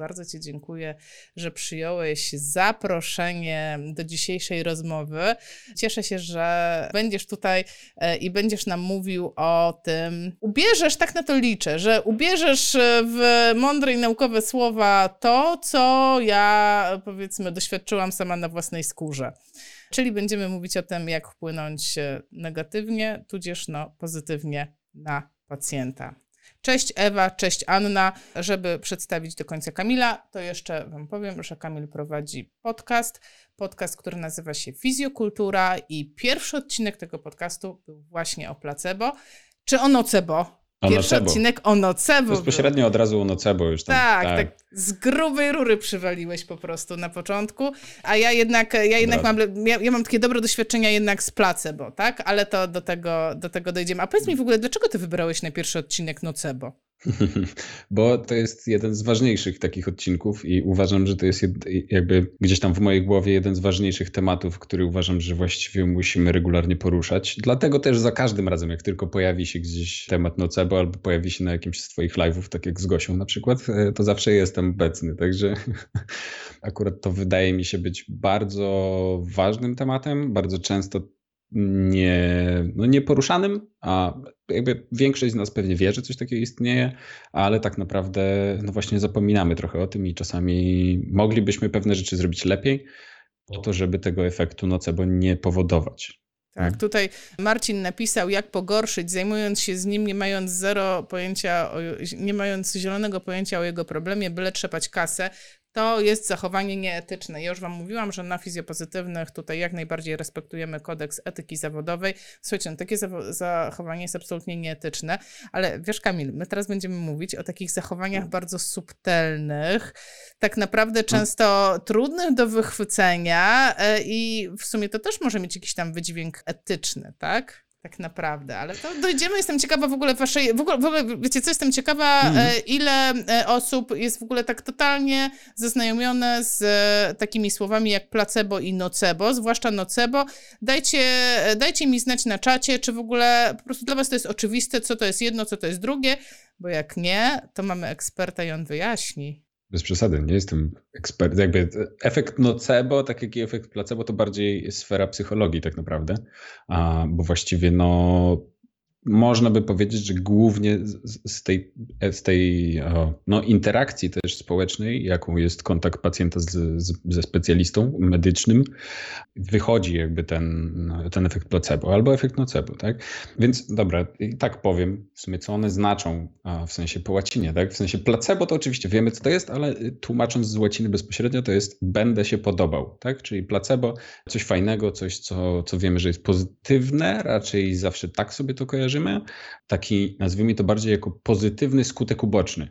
Bardzo Ci dziękuję, że przyjąłeś zaproszenie do dzisiejszej rozmowy. Cieszę się, że będziesz tutaj e, i będziesz nam mówił o tym. Ubierzesz, tak na to liczę, że ubierzesz e, w mądre i naukowe słowa to, co ja powiedzmy doświadczyłam sama na własnej skórze. Czyli będziemy mówić o tym, jak wpłynąć e, negatywnie, tudzież no, pozytywnie na pacjenta. Cześć Ewa, cześć Anna. Żeby przedstawić do końca Kamila, to jeszcze Wam powiem, że Kamil prowadzi podcast. Podcast, który nazywa się Fizjokultura i pierwszy odcinek tego podcastu był właśnie o placebo. Czy o nocebo? Pierwszy nocebo. odcinek o nocebo. Bezpośrednio od razu o nocebo już tam. Tak, tak, tak. Z grubej rury przywaliłeś po prostu na początku. A ja jednak, ja jednak mam, ja, ja, mam takie dobre doświadczenia jednak z placebo, tak? Ale to do tego, do tego dojdziemy. A powiedz mi w ogóle, dlaczego ty wybrałeś na pierwszy odcinek nocebo? Bo to jest jeden z ważniejszych takich odcinków i uważam, że to jest jakby gdzieś tam w mojej głowie jeden z ważniejszych tematów, który uważam, że właściwie musimy regularnie poruszać. Dlatego też za każdym razem, jak tylko pojawi się gdzieś temat nocebo albo pojawi się na jakimś z twoich live'ów, tak jak z Gosią na przykład, e, to zawsze jestem obecny. Także akurat to wydaje mi się być bardzo ważnym tematem. Bardzo często nie, no nieporuszanym, a jakby większość z nas pewnie wie, że coś takiego istnieje, ale tak naprawdę no właśnie zapominamy trochę o tym i czasami moglibyśmy pewne rzeczy zrobić lepiej, po to, żeby tego efektu nocebo nie powodować. Tak, tutaj Marcin napisał, jak pogorszyć, zajmując się z nim, nie mając zero pojęcia, nie mając zielonego pojęcia o jego problemie, byle trzepać kasę to jest zachowanie nieetyczne. Ja już Wam mówiłam, że na fizjopozytywnych tutaj jak najbardziej respektujemy kodeks etyki zawodowej. Słuchajcie, no, takie zachowanie jest absolutnie nieetyczne, ale wiesz Kamil, my teraz będziemy mówić o takich zachowaniach bardzo subtelnych, tak naprawdę często trudnych do wychwycenia e, i w sumie to też może mieć jakiś tam wydźwięk etyczny, tak? Tak naprawdę, ale to dojdziemy. Jestem ciekawa w ogóle waszej. W ogóle, w ogóle wiecie co, jestem ciekawa, mm. ile e, osób jest w ogóle tak totalnie zaznajomione z e, takimi słowami jak placebo i nocebo, zwłaszcza nocebo. Dajcie, dajcie mi znać na czacie, czy w ogóle po prostu dla was to jest oczywiste, co to jest jedno, co to jest drugie, bo jak nie, to mamy eksperta i on wyjaśni bez przesady, nie jestem ekspertem. Jakby efekt nocebo, tak jak i efekt placebo, to bardziej sfera psychologii tak naprawdę, a, bo właściwie no można by powiedzieć, że głównie z tej, z tej no, interakcji też społecznej, jaką jest kontakt pacjenta z, z, ze specjalistą medycznym, wychodzi jakby ten, ten efekt placebo albo efekt nocebo, tak? Więc dobra, i tak powiem w sumie, co one znaczą w sensie po łacinie, tak? W sensie placebo to oczywiście wiemy, co to jest, ale tłumacząc z łaciny bezpośrednio, to jest będę się podobał, tak? Czyli placebo, coś fajnego, coś, co, co wiemy, że jest pozytywne, raczej zawsze tak sobie to kojarzymy, kojarzymy, taki nazwijmy to bardziej jako pozytywny skutek uboczny.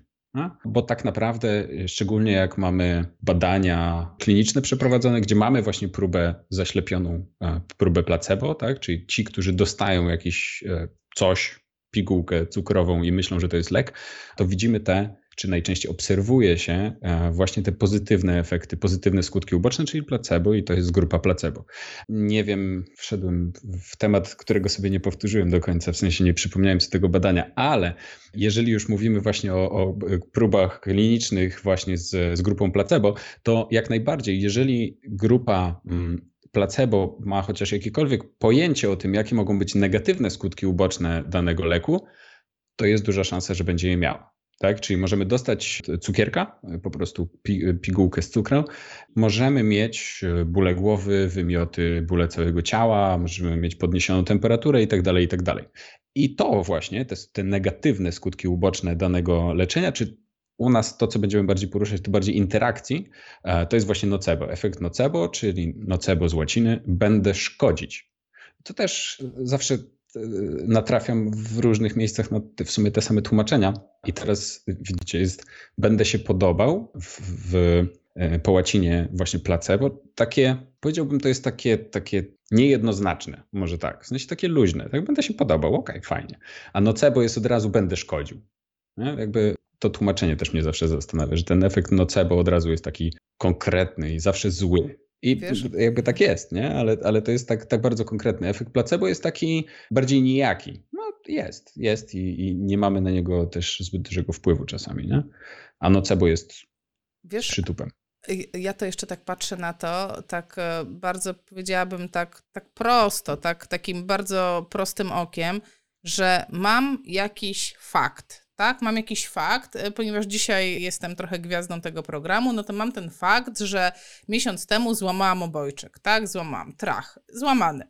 Bo tak naprawdę, szczególnie jak mamy badania kliniczne przeprowadzone, gdzie mamy właśnie próbę zaślepioną, e, próbę placebo, tak? czyli ci, którzy dostają jakieś e, coś, pigułkę cukrową i myślą, że to jest lek, to widzimy te czy najczęściej obserwuje się e, właśnie te pozytywne efekty, pozytywne skutki uboczne, czyli placebo i to jest grupa placebo. Nie wiem, wszedłem w temat, którego sobie nie powtórzyłem do końca, w sensie nie przypomniałem sobie tego badania, ale jeżeli już mówimy właśnie o, o próbach klinicznych właśnie z, z grupą placebo, to jak najbardziej, jeżeli grupa mm, placebo ma chociaż jakiekolwiek pojęcie o tym, jakie mogą być negatywne skutki uboczne danego leku, to jest duża szansa, że będzie je miała tak? Czyli możemy dostać cukierka, po prostu pigułkę z cukrem. Możemy mieć bóle głowy, wymioty, bóle całego ciała, możemy mieć podniesioną temperaturę i tak dalej, i tak. I to właśnie, te, te negatywne skutki uboczne danego leczenia, czy u nas to, co będziemy bardziej poruszać, to bardziej interakcji, e, to jest właśnie nocebo. Efekt nocebo, czyli nocebo z łaciny, będę szkodzić. To też zawsze natrafiam w różnych miejscach na w sumie te same tłumaczenia. I teraz widzicie, jest będę się podobał w, w e, po łacinie właśnie placebo. Takie, powiedziałbym, to jest takie, takie niejednoznaczne, może tak, w sensie takie luźne. Tak będę się podobał, okej, okay, fajnie. A nocebo jest od razu będę szkodził. Nie? Jakby to tłumaczenie też mnie zawsze zastanawia, że ten efekt nocebo od razu jest taki konkretny i zawsze zły. I Wiesz? jakby tak jest, nie? Ale, ale to jest tak, tak bardzo konkretny. Efekt placebo jest taki bardziej nijaki. No jest, jest i, i nie mamy na niego też zbyt dużego wpływu czasami, nie? A nocebo jest Wiesz, przytupem. Ja to jeszcze tak patrzę na to, tak e, bardzo powiedziałabym tak, tak prosto, tak takim bardzo prostym okiem, że mam jakiś fakt, tak? Mam jakiś fakt, e, ponieważ dzisiaj jestem trochę gwiazdą tego programu, no to mam ten fakt, że miesiąc temu złamałam obojczyk, tak? Złamałam, trach, złamany.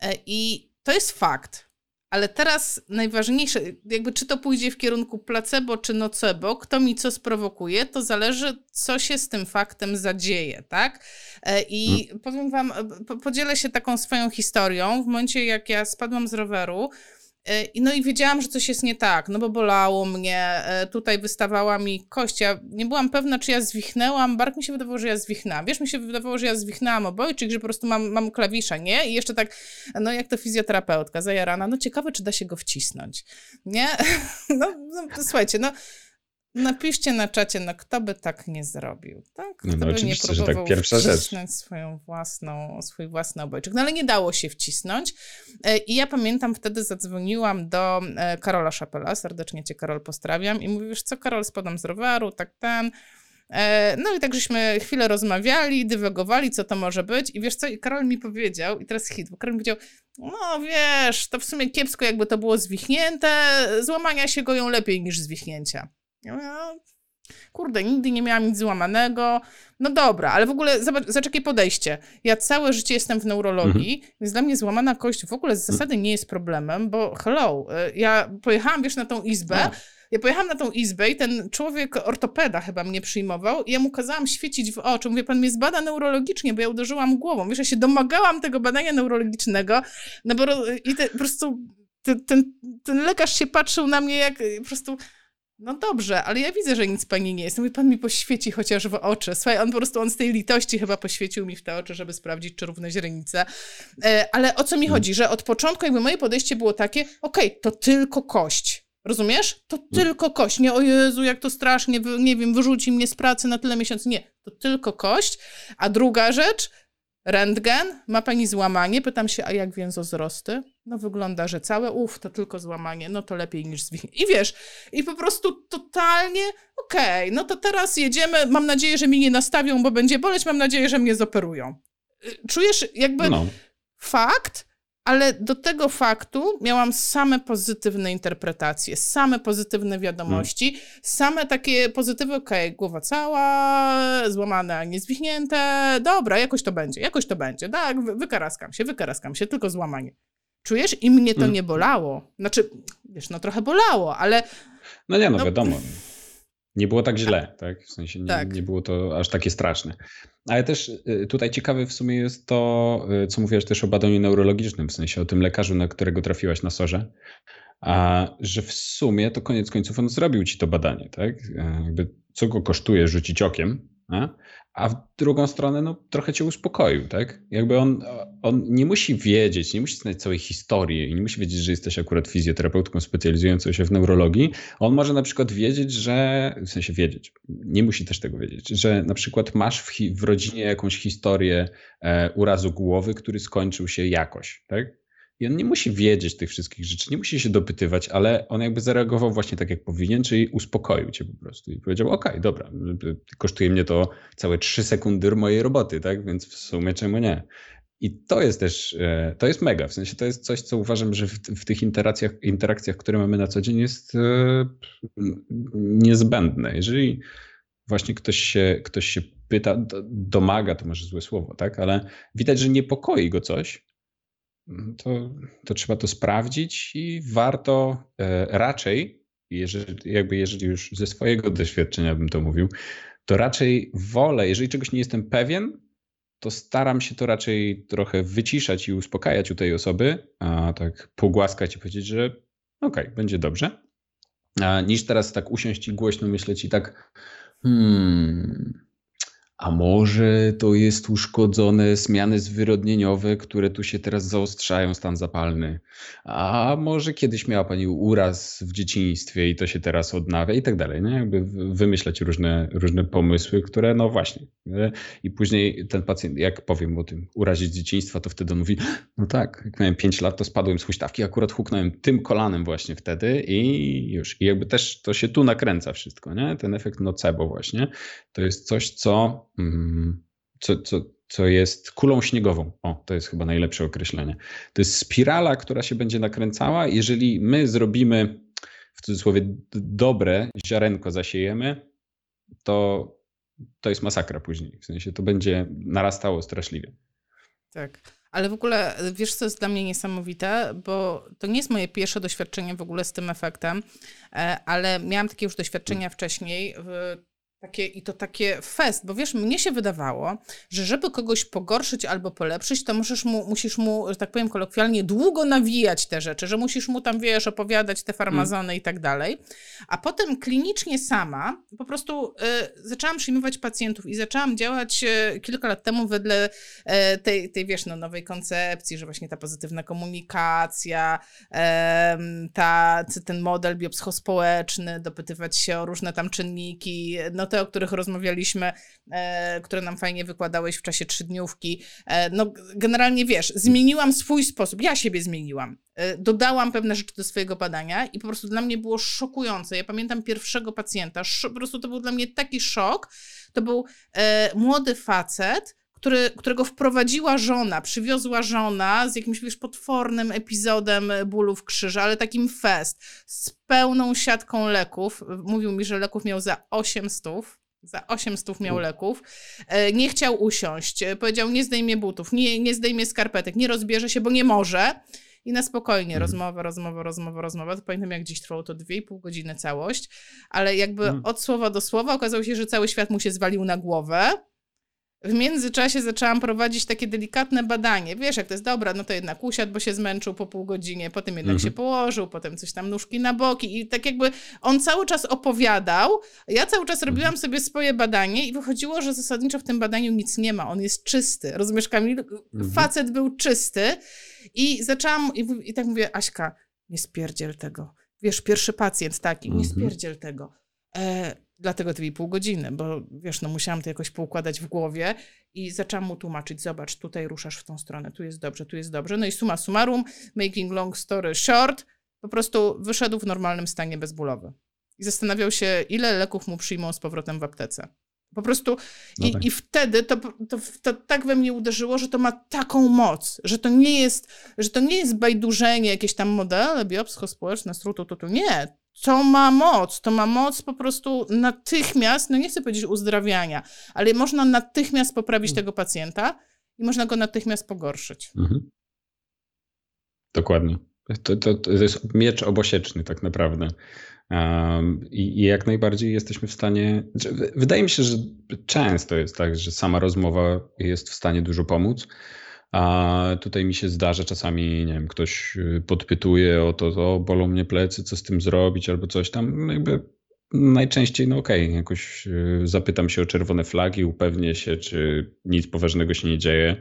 E, I to jest fakt. Ale teraz najważniejsze, jakby czy to pójdzie w kierunku placebo czy nocebo, kto mi co sprowokuje, to zależy, co się z tym faktem zadzieje, tak? E, I hmm. powiem wam, podzielę się taką swoją historią. W momencie, jak ja spadłam z roweru, no i wiedziałam, że coś jest nie tak, no bo bolało mnie, e, tutaj wystawała mi kość. Ja nie byłam pewna, czy ja zwichnęłam, bark mi się wydawało, że ja zwichnęłam. Wiesz, mi się wydawało, że ja zwichnęłam obojczyk, że po prostu mam, mam klawisza, nie? I jeszcze tak, no jak to fizjoterapeutka zajarana, no ciekawe, czy da się go wcisnąć, nie? No, no słuchajcie, no Napiszcie na czacie, no kto by tak nie zrobił, tak? No, kto no, by nie próbował że tak pierwsza rzecz. swoją własną, swój własny obojczyk. No ale nie dało się wcisnąć. E, I ja pamiętam, wtedy zadzwoniłam do e, Karola Szapela, serdecznie cię Karol pozdrawiam i mówisz, co Karol, spadam z roweru, tak ten... E, no i tak żeśmy chwilę rozmawiali, dywagowali, co to może być. I wiesz co, i Karol mi powiedział, i teraz hit, bo Karol mi powiedział, no wiesz, to w sumie kiepsko jakby to było zwichnięte, złamania się goją lepiej niż zwichnięcia. Ja kurde, nigdy nie miałam nic złamanego. No dobra, ale w ogóle zobacz, zaczekaj podejście. Ja całe życie jestem w neurologii, mhm. więc dla mnie złamana kość w ogóle z zasady nie jest problemem, bo hello, y, ja pojechałam, wiesz, na tą izbę, no. Ja pojechałam na tą izbę i ten człowiek, ortopeda chyba mnie przyjmował i ja mu kazałam świecić w oczy. Mówię, pan mnie zbada neurologicznie, bo ja uderzyłam głową. Wiesz, ja się domagałam tego badania neurologicznego, no bo i te, po prostu ten, ten, ten lekarz się patrzył na mnie jak po prostu no dobrze, ale ja widzę, że nic pani nie jest. Mówi, pan mi poświeci chociaż w oczy. Słuchaj, on po prostu, on z tej litości chyba poświecił mi w te oczy, żeby sprawdzić, czy równe źrenice. E, ale o co mi chodzi? Że od początku jakby moje podejście było takie, okej, okay, to tylko kość. Rozumiesz? To mm. tylko kość. Nie, o Jezu, jak to strasznie, nie wiem, wyrzuci mnie z pracy na tyle miesięcy. Nie, to tylko kość. A druga rzecz, Rentgen, ma pani złamanie? Pytam się, a jak więzozrosty? No wygląda, że całe, uff, to tylko złamanie, no to lepiej niż zwichnięcie. I wiesz, i po prostu totalnie, okej, okay, no to teraz jedziemy, mam nadzieję, że mi nie nastawią, bo będzie boleć, mam nadzieję, że mnie zoperują. Y, czujesz jakby no. fakt, ale do tego faktu miałam same pozytywne interpretacje, same pozytywne wiadomości, hmm. same takie pozytywy, okej, okay, głowa cała, złamane, a nie zwichnięte, dobra, jakoś to będzie, jakoś to będzie, tak, wykaraskam się, wykaraskam się, tylko złamanie. Czujesz? I mnie to hmm. nie bolało. Znaczy, wiesz, no trochę bolało, ale... No nie, no, no wiadomo nie było tak źle, tak? W sensie nie, tak. nie było to aż takie straszne. Ale też y, tutaj ciekawe w sumie jest to, y, co mówiłaś też o badaniu neurologicznym, w sensie o tym lekarzu, na którego trafiłaś na sorze, a że w sumie to koniec końców on zrobił ci to badanie, tak? E, jakby co go kosztuje rzucić okiem, a? a w drugą stronę no, trochę cię uspokoił, tak? Jakby on, on nie musi wiedzieć, nie musi znać całej historii i nie musi wiedzieć, że jesteś akurat fizjoterapeutką specjalizującą się w neurologii. On może na przykład wiedzieć, że, w sensie wiedzieć, nie musi też tego wiedzieć, że na przykład masz w, w rodzinie jakąś historię e, urazu głowy, który skończył się jakoś, tak? I on nie musi wiedzieć tych wszystkich rzeczy, nie musi się dopytywać, ale on jakby zareagował właśnie tak, jak powinien, czyli uspokoił cię po prostu i powiedział: OK, dobra, kosztuje mnie to całe trzy sekundy mojej roboty, tak? Więc w sumie czemu nie? I to jest też, e, to jest mega, w sensie to jest coś, co uważam, że w, w tych interakcjach, interakcjach, które mamy na co dzień jest e, niezbędne. Jeżeli właśnie ktoś się, ktoś się pyta, domaga, to może złe słowo, tak? Ale widać, że niepokoi go coś, to, to trzeba to sprawdzić i warto e, raczej, jeżeli, jakby jeżeli już ze swojego doświadczenia bym to mówił, to raczej wolę, jeżeli czegoś nie jestem pewien, to staram się to raczej trochę wyciszać i uspokajać u tej osoby, a tak pogłaskać i powiedzieć, że okej, okay, będzie dobrze, a niż teraz tak usiąść i głośno myśleć i tak hmm, a może to jest uszkodzone zmiany zwyrodnieniowe, które tu się teraz zaostrzają, stan zapalny. A może kiedyś miała pani uraz w dzieciństwie i to się teraz odnawia i tak dalej. Nie? Jakby wymyślać różne, różne pomysły, które no właśnie. Nie? I później ten pacjent, jak powiem o tym urazie z dzieciństwa, to wtedy on mówi, no tak, jak miałem 5 lat, to spadłem z huśtawki, akurat huknąłem tym kolanem właśnie wtedy i już. I jakby też to się tu nakręca wszystko, nie? Ten efekt nocebo właśnie. To jest coś, co co, co, co jest kulą śniegową. O, to jest chyba najlepsze określenie. To jest spirala, która się będzie nakręcała. Jeżeli my zrobimy, w cudzysłowie, dobre ziarenko zasiejemy, to to jest masakra później. W sensie to będzie narastało straszliwie. Tak. Ale w ogóle wiesz, co jest dla mnie niesamowite, bo to nie jest moje pierwsze doświadczenie w ogóle z tym efektem, e, ale miałam takie już doświadczenia wcześniej. Takie, I to takie fest, bo wiesz, mnie się wydawało, że żeby kogoś pogorszyć albo polepszyć, to musisz mu, musisz mu, że tak powiem kolokwialnie, długo nawijać te rzeczy, że musisz mu tam, wiesz, opowiadać te farmazony mm. i tak dalej. A potem klinicznie sama po prostu y, zaczęłam przyjmować pacjentów i zaczęłam działać y, kilka lat temu wedle y, tej, tej, wiesz, no, nowej koncepcji, że właśnie ta pozytywna komunikacja, ta, ten model biopsychospołeczny, dopytywać się o różne tam czynniki, no te, o których rozmawialiśmy, e, które nam fajnie wykładałeś w czasie trzydniówki. E, no generalnie wiesz, zmieniłam swój sposób, ja siebie zmieniłam. E, dodałam pewne rzeczy do swojego badania i po prostu dla mnie było szokujące. Ja pamiętam pierwszego pacjenta, po prostu to był dla mnie taki szok. To był młody facet, który, którego wprowadziła żona, przywiozła żona z jakimś, wiesz, potwornym epizodem bólów krzyża, ale takim fest, z pełną siatką leków. Mówił mi, że leków miał za 800. Za 800 miał leków. E, nie chciał usiąść. Powiedział, nie zdejmie butów, nie, nie zdejmie skarpetek, nie rozbierze się, bo nie może. I na spokojnie, mhm. rozmowa, rozmowa, rozmowa, rozmowa. To pamiętam, jak dziś trwało to 2,5 godziny całość, ale jakby mhm. od słowa do słowa okazało się, że cały świat mu się zwalił na głowę. W międzyczasie zaczęłam prowadzić takie delikatne badanie. Wiesz, jak to jest dobra, no to jednak usiadł, bo się zmęczył po pół godzinie, potem jednak mhm. się położył, potem coś tam nóżki na boki i tak jakby on cały czas opowiadał, ja cały czas robiłam mhm. sobie swoje badanie i wychodziło, że zasadniczo w tym badaniu nic nie ma, on jest czysty. Rozumiesz, Kamil? Mhm. Facet był czysty i zaczęłam, i, i tak mówię, Aśka, nie spierdziel tego. Wiesz, pierwszy pacjent taki, nie spierdziel tego. E, dlatego te pół godziny, bo wiesz, no musiałam to jakoś poukładać w głowie i zaczęłam mu tłumaczyć, zobacz, tutaj ruszasz w tą stronę, tu jest dobrze, tu jest dobrze. No i suma summarum, making long story short, po prostu wyszedł w normalnym stanie bezbólowy. I zastanawiał się, ile leków mu przyjmą z powrotem w aptece. Po prostu no i, tak. i wtedy to, to, to, tak we mnie uderzyło, że to ma taką moc, że to nie jest, że to nie jest bajdurzenie, jakieś tam modele biopsychospołeczne, strutu, to, to nie to ma moc, to ma moc po prostu natychmiast, no nie chcę powiedzieć uzdrawiania, ale można natychmiast poprawić mhm. tego pacjenta i można go natychmiast pogorszyć. Mhm. Dokładnie. To, to, to jest miecz obosieczny tak naprawdę. Um, i, I jak najbardziej jesteśmy w stanie. Znaczy, wydaje mi się, że często jest tak, że sama rozmowa jest w stanie dużo pomóc. A tutaj mi się zdarza czasami, nie wiem, ktoś y, podpytuje o to, to bolą mnie plecy, co z tym zrobić, albo coś tam. No jakby najczęściej, no okej, okay, jakoś y, zapytam się o czerwone flagi, upewnię się, czy nic poważnego się nie dzieje.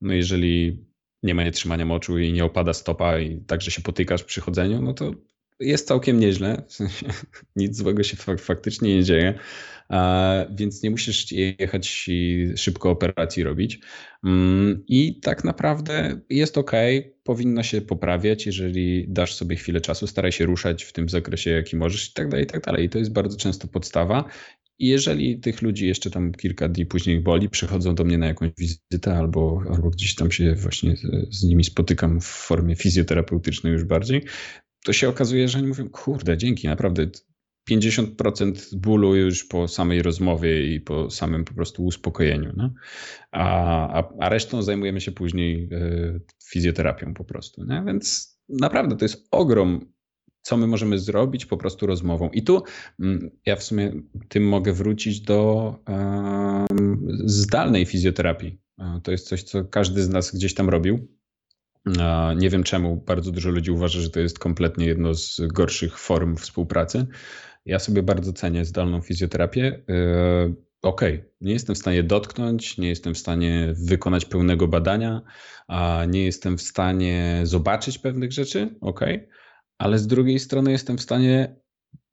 No jeżeli nie ma nietrzymania moczu i nie opada stopa i także się potykasz przy chodzeniu, no to jest całkiem nieźle. W sensie, nic złego się faktycznie nie dzieje, więc nie musisz jechać i szybko operacji robić. Mm, I tak naprawdę jest ok, powinno się poprawiać, jeżeli dasz sobie chwilę czasu, staraj się ruszać w tym zakresie, jaki możesz i tak dalej, i tak dalej. I to jest bardzo często podstawa. I jeżeli tych ludzi jeszcze tam kilka dni później boli, przychodzą do mnie na jakąś wizytę albo, albo gdzieś tam się właśnie z nimi spotykam w formie fizjoterapeutycznej już bardziej, to się okazuje, że oni mówią, kurde, dzięki, naprawdę 50% bólu już po samej rozmowie i po samym po prostu uspokojeniu. No? A, a, a resztą zajmujemy się później y, fizjoterapią po prostu. Więc naprawdę to jest ogrom, co my możemy zrobić po prostu rozmową. I tu y, ja w sumie tym mogę wrócić do y, zdalnej fizjoterapii. To jest coś, co każdy z nas gdzieś tam robił nie wiem czemu bardzo dużo ludzi uważa, że to jest kompletnie jedno z gorszych form współpracy. Ja sobie bardzo cenię zdalną fizjoterapię. E, okej, okay, nie jestem w stanie dotknąć, nie jestem w stanie wykonać pełnego badania, nie jestem w stanie zobaczyć pewnych rzeczy, okej, okay, ale z drugiej strony jestem w stanie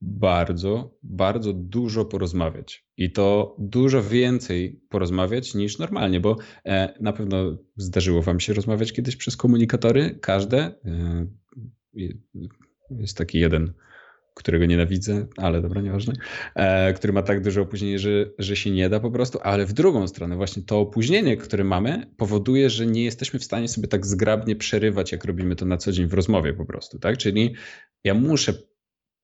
bardzo, bardzo dużo porozmawiać. I to dużo więcej porozmawiać niż normalnie, bo e, na pewno zdarzyło Wam się rozmawiać kiedyś przez komunikatory. Każde. E, jest taki jeden którego nienawidzę, ale dobra, nieważne, e, który ma tak duże opóźnienie, że, że się nie da po prostu, ale w drugą stronę właśnie to opóźnienie, które mamy, powoduje, że nie jesteśmy w stanie sobie tak zgrabnie przerywać, jak robimy to na co dzień w rozmowie po prostu, tak? Czyli ja muszę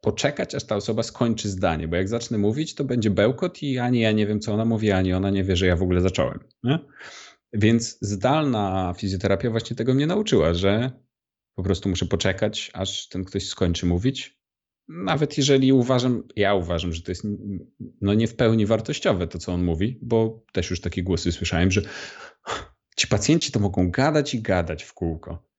poczekać, aż ta osoba skończy zdanie, bo jak zacznę mówić, to będzie bełkot i ani ja nie wiem, co ona mówi, ani ona nie wie, że ja w ogóle zacząłem. Nie? Więc zdalna fizjoterapia właśnie tego mnie nauczyła, że po prostu muszę poczekać, aż ten ktoś skończy mówić, nawet jeżeli uważam, ja uważam, że to jest no nie w pełni wartościowe to, co on mówi, bo też już takie głosy słyszałem, że ci pacjenci to mogą gadać i gadać w kółko.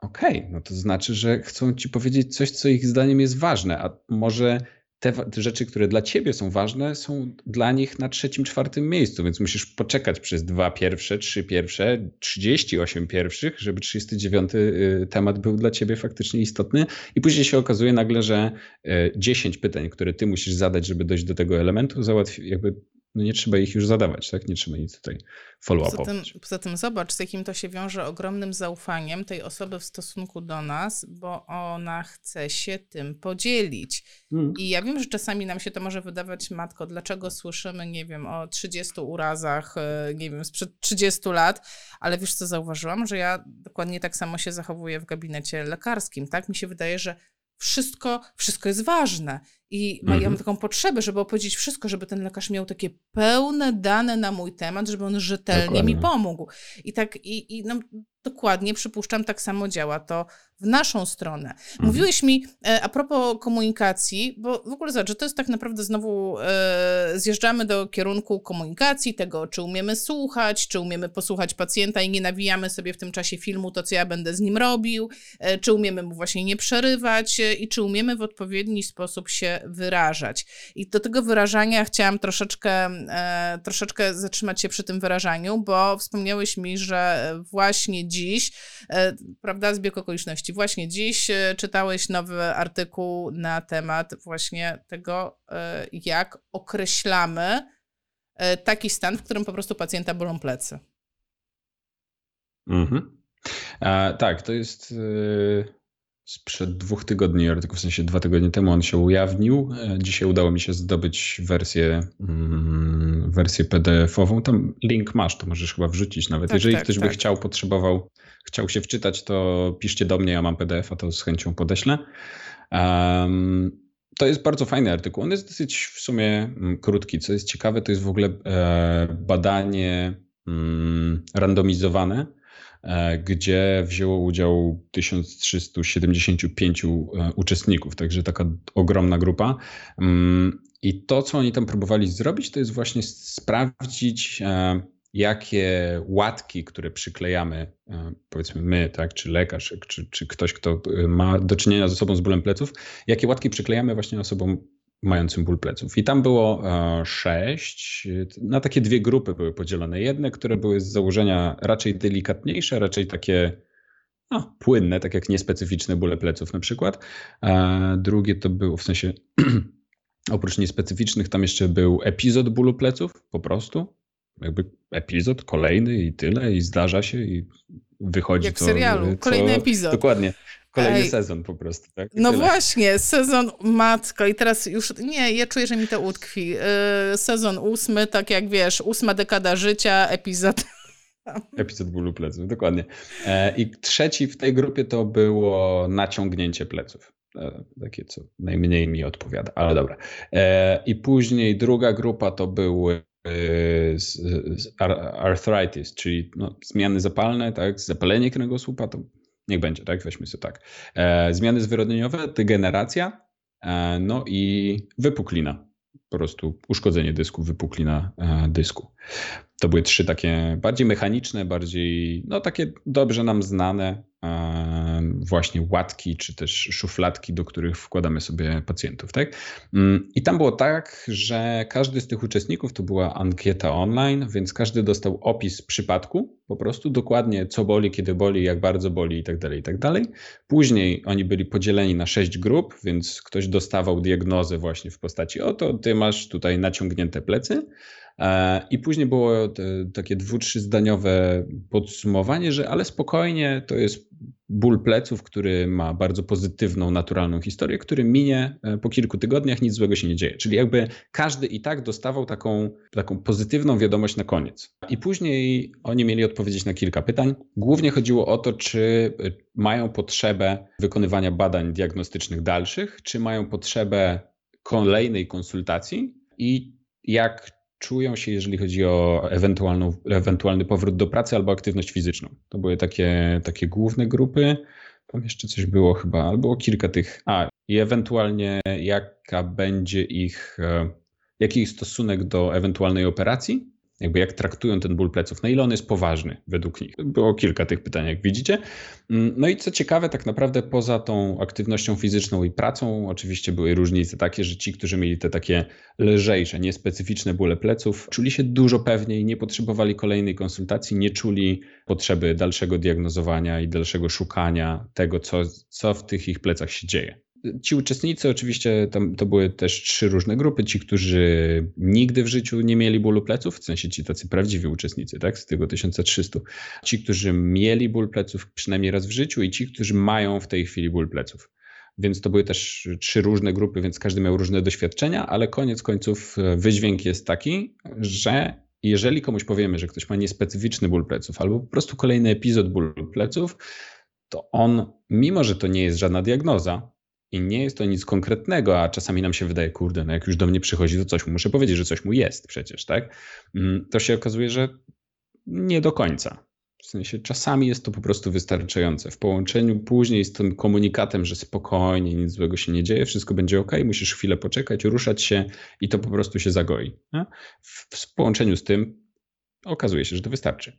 Okej, okay, no to znaczy, że chcą ci powiedzieć coś, co ich zdaniem jest ważne, a może te, te, rzeczy, które dla ciebie są ważne, są dla nich na trzecim, czwartym miejscu, więc musisz poczekać przez dwa pierwsze, trzy pierwsze, 38 pierwszych, żeby 39 y, temat był dla ciebie faktycznie istotny. I później się okazuje nagle, że 10 y, pytań, które ty musisz zadać, żeby dojść do tego elementu, załatwi, jakby no nie trzeba ich już zadawać, tak? Nie trzeba nic tutaj follow-upować. Poza tym, poza tym zobacz, z jakim to się wiąże ogromnym zaufaniem tej osoby w stosunku do nas, bo ona chce się tym podzielić. Hmm. I ja wiem, że czasami nam się to może wydawać, matko, dlaczego słyszymy, nie wiem, o 30 urazach, e, nie wiem, sprzed 30 lat, ale wiesz co, zauważyłam, że ja dokładnie tak samo się zachowuję w gabinecie lekarskim, tak? Mi się wydaje, że wszystko, wszystko jest ważne. I mhm. ja mam taką potrzebę, żeby opowiedzieć wszystko, żeby ten lekarz miał takie pełne dane na mój temat, żeby on rzetelnie Dokładnie. mi pomógł. I tak, i, i no, dokładnie, przypuszczam, tak samo działa to w naszą stronę. Mhm. Mówiłeś mi e, a propos komunikacji, bo w ogóle zobacz, że to jest tak naprawdę znowu e, zjeżdżamy do kierunku komunikacji, tego czy umiemy słuchać, czy umiemy posłuchać pacjenta i nie nawijamy sobie w tym czasie filmu to, co ja będę z nim robił, e, czy umiemy mu właśnie nie przerywać e, i czy umiemy w odpowiedni sposób się wyrażać. I do tego wyrażania chciałam troszeczkę, e, troszeczkę zatrzymać się przy tym wyrażaniu, bo wspomniałeś mi, że właśnie dziś, e, prawda, zbieg okoliczności, właśnie dziś e, czytałeś nowy artykuł na temat właśnie tego, e, jak określamy taki stan, w którym po prostu pacjenta bolą plecy. Mhm. A, tak, to jest sprzed dwóch tygodni, artykuł w sensie dwa tygodnie temu on się ujawnił. Dzisiaj udało mi się zdobyć wersję, mm, wersję PDF-ową. Tam link masz, to możesz chyba wrzucić nawet. Tak, Jeżeli tak, ktoś tak. by chciał, potrzebował chciał się wczytać, to piszcie do mnie, ja mam PDF-a, to z chęcią podeślę. Um, to jest bardzo fajny artykuł. On jest dosyć w sumie mm, krótki. Co jest ciekawe, to jest w ogóle e, badanie mm, randomizowane, e, gdzie wzięło udział 1375 e, uczestników, także taka ogromna grupa. Mm, I to, co oni tam próbowali zrobić, to jest właśnie sprawdzić, jakie łatki, które przyklejamy, e, powiedzmy my, tak, czy lekarz, czy, czy ktoś, kto e, ma do czynienia z osobą z bólem pleców, jakie łatki przyklejamy właśnie osobom mającym ból pleców. I tam było e, sześć, na takie dwie grupy były podzielone. Jedne, które były z założenia raczej delikatniejsze, raczej takie no, płynne, tak jak niespecyficzne bóle pleców na przykład. Drugie to było w sensie oprócz niespecyficznych, tam jeszcze był epizod bólu pleców po prostu, jakby epizod kolejny i tyle i zdarza się i wychodzi Jak w serialu, co, kolejny epizod. Dokładnie. Kolejny Ej, sezon po prostu, tak? no tyle. właśnie, sezon matko i teraz już, nie, ja czuję, że mi to utkwi. Yy, sezon ósmy, tak jak wiesz, ósma dekada życia, epizod... Epizod bólu pleców, dokładnie. E, I trzeci w tej grupie to było naciągnięcie pleców. E, takie, co najmniej mi odpowiada, ale dobra. E, I później druga grupa to były arthritis, czyli no, zmiany zapalne, tak, zapalenie kręgosłupa, to niech będzie, tak, weźmy sobie tak. E, zmiany zwyrodnieniowe, degeneracja, e, no i wypuklina, po prostu uszkodzenie dysku, wypuklina e, dysku. To były trzy takie bardziej mechaniczne, bardziej, no takie dobrze nam znane właśnie łatki czy też szufladki, do których wkładamy sobie pacjentów. Tak? Mm, I tam było tak, że każdy z tych uczestników to była ankieta online, więc każdy dostał opis przypadku, po prostu dokładnie co boli, kiedy boli, jak bardzo boli i tak dalej, i tak. Później oni byli podzieleni na sześć grup, więc ktoś dostawał diagnozę właśnie w postaci oto ty masz tutaj naciągnięte plecy, I później było takie dwu, zdaniowe podsumowanie, że ale spokojnie, to jest ból pleców, który ma bardzo pozytywną, naturalną historię, który minie e, po kilku tygodniach, nic złego się nie dzieje. Czyli jakby każdy i tak dostawał taką, taką pozytywną wiadomość na koniec. I później oni mieli odpowiedzieć na kilka pytań. Głównie chodziło o to, czy e, mają potrzebę wykonywania badań diagnostycznych dalszych, czy mają potrzebę kolejnej konsultacji i jak czują się, jeżeli chodzi o ewentualną, ewentualny powrót do pracy albo aktywność fizyczną. To były takie, takie główne grupy. Tam jeszcze coś było chyba, albo kilka tych. A, i ewentualnie jaka będzie ich, e, jaki ich stosunek do ewentualnej operacji jakby jak traktują ten ból pleców, na ile on jest poważny według nich. Było kilka tych pytań, jak widzicie. Mm, no i co ciekawe, tak naprawdę poza tą aktywnością fizyczną i pracą, oczywiście były różnice takie, że ci, którzy mieli te takie lżejsze, niespecyficzne bóle pleców, czuli się dużo pewniej, nie potrzebowali kolejnej konsultacji, nie czuli potrzeby dalszego diagnozowania i dalszego szukania tego, co, co w tych ich plecach się dzieje. Ci uczestnicy, oczywiście, tam to były też trzy różne grupy. Ci, którzy nigdy w życiu nie mieli bólu pleców, w sensie ci tacy prawdziwi uczestnicy, tak, z tego 1300. Ci, którzy mieli ból pleców przynajmniej raz w życiu i ci, którzy mają w tej chwili ból pleców. Więc to były też trzy różne grupy, więc każdy miał różne doświadczenia, ale koniec końców e, wydźwięk jest taki, że jeżeli komuś powiemy, że ktoś ma niespecyficzny ból pleców albo po prostu kolejny epizod bólu pleców, to on, mimo że to nie jest żadna diagnoza, i nie jest to nic konkretnego, a czasami nam się wydaje, kurde, no jak już do mnie przychodzi, to coś mu muszę powiedzieć, że coś mu jest przecież, tak? Mm, to się okazuje, że nie do końca. W sensie czasami jest to po prostu wystarczające. W połączeniu później z tym komunikatem, że spokojnie, nic złego się nie dzieje, wszystko będzie ok, musisz chwilę poczekać, ruszać się i to po prostu się zagoi. W, w połączeniu z tym okazuje się, że to wystarczy.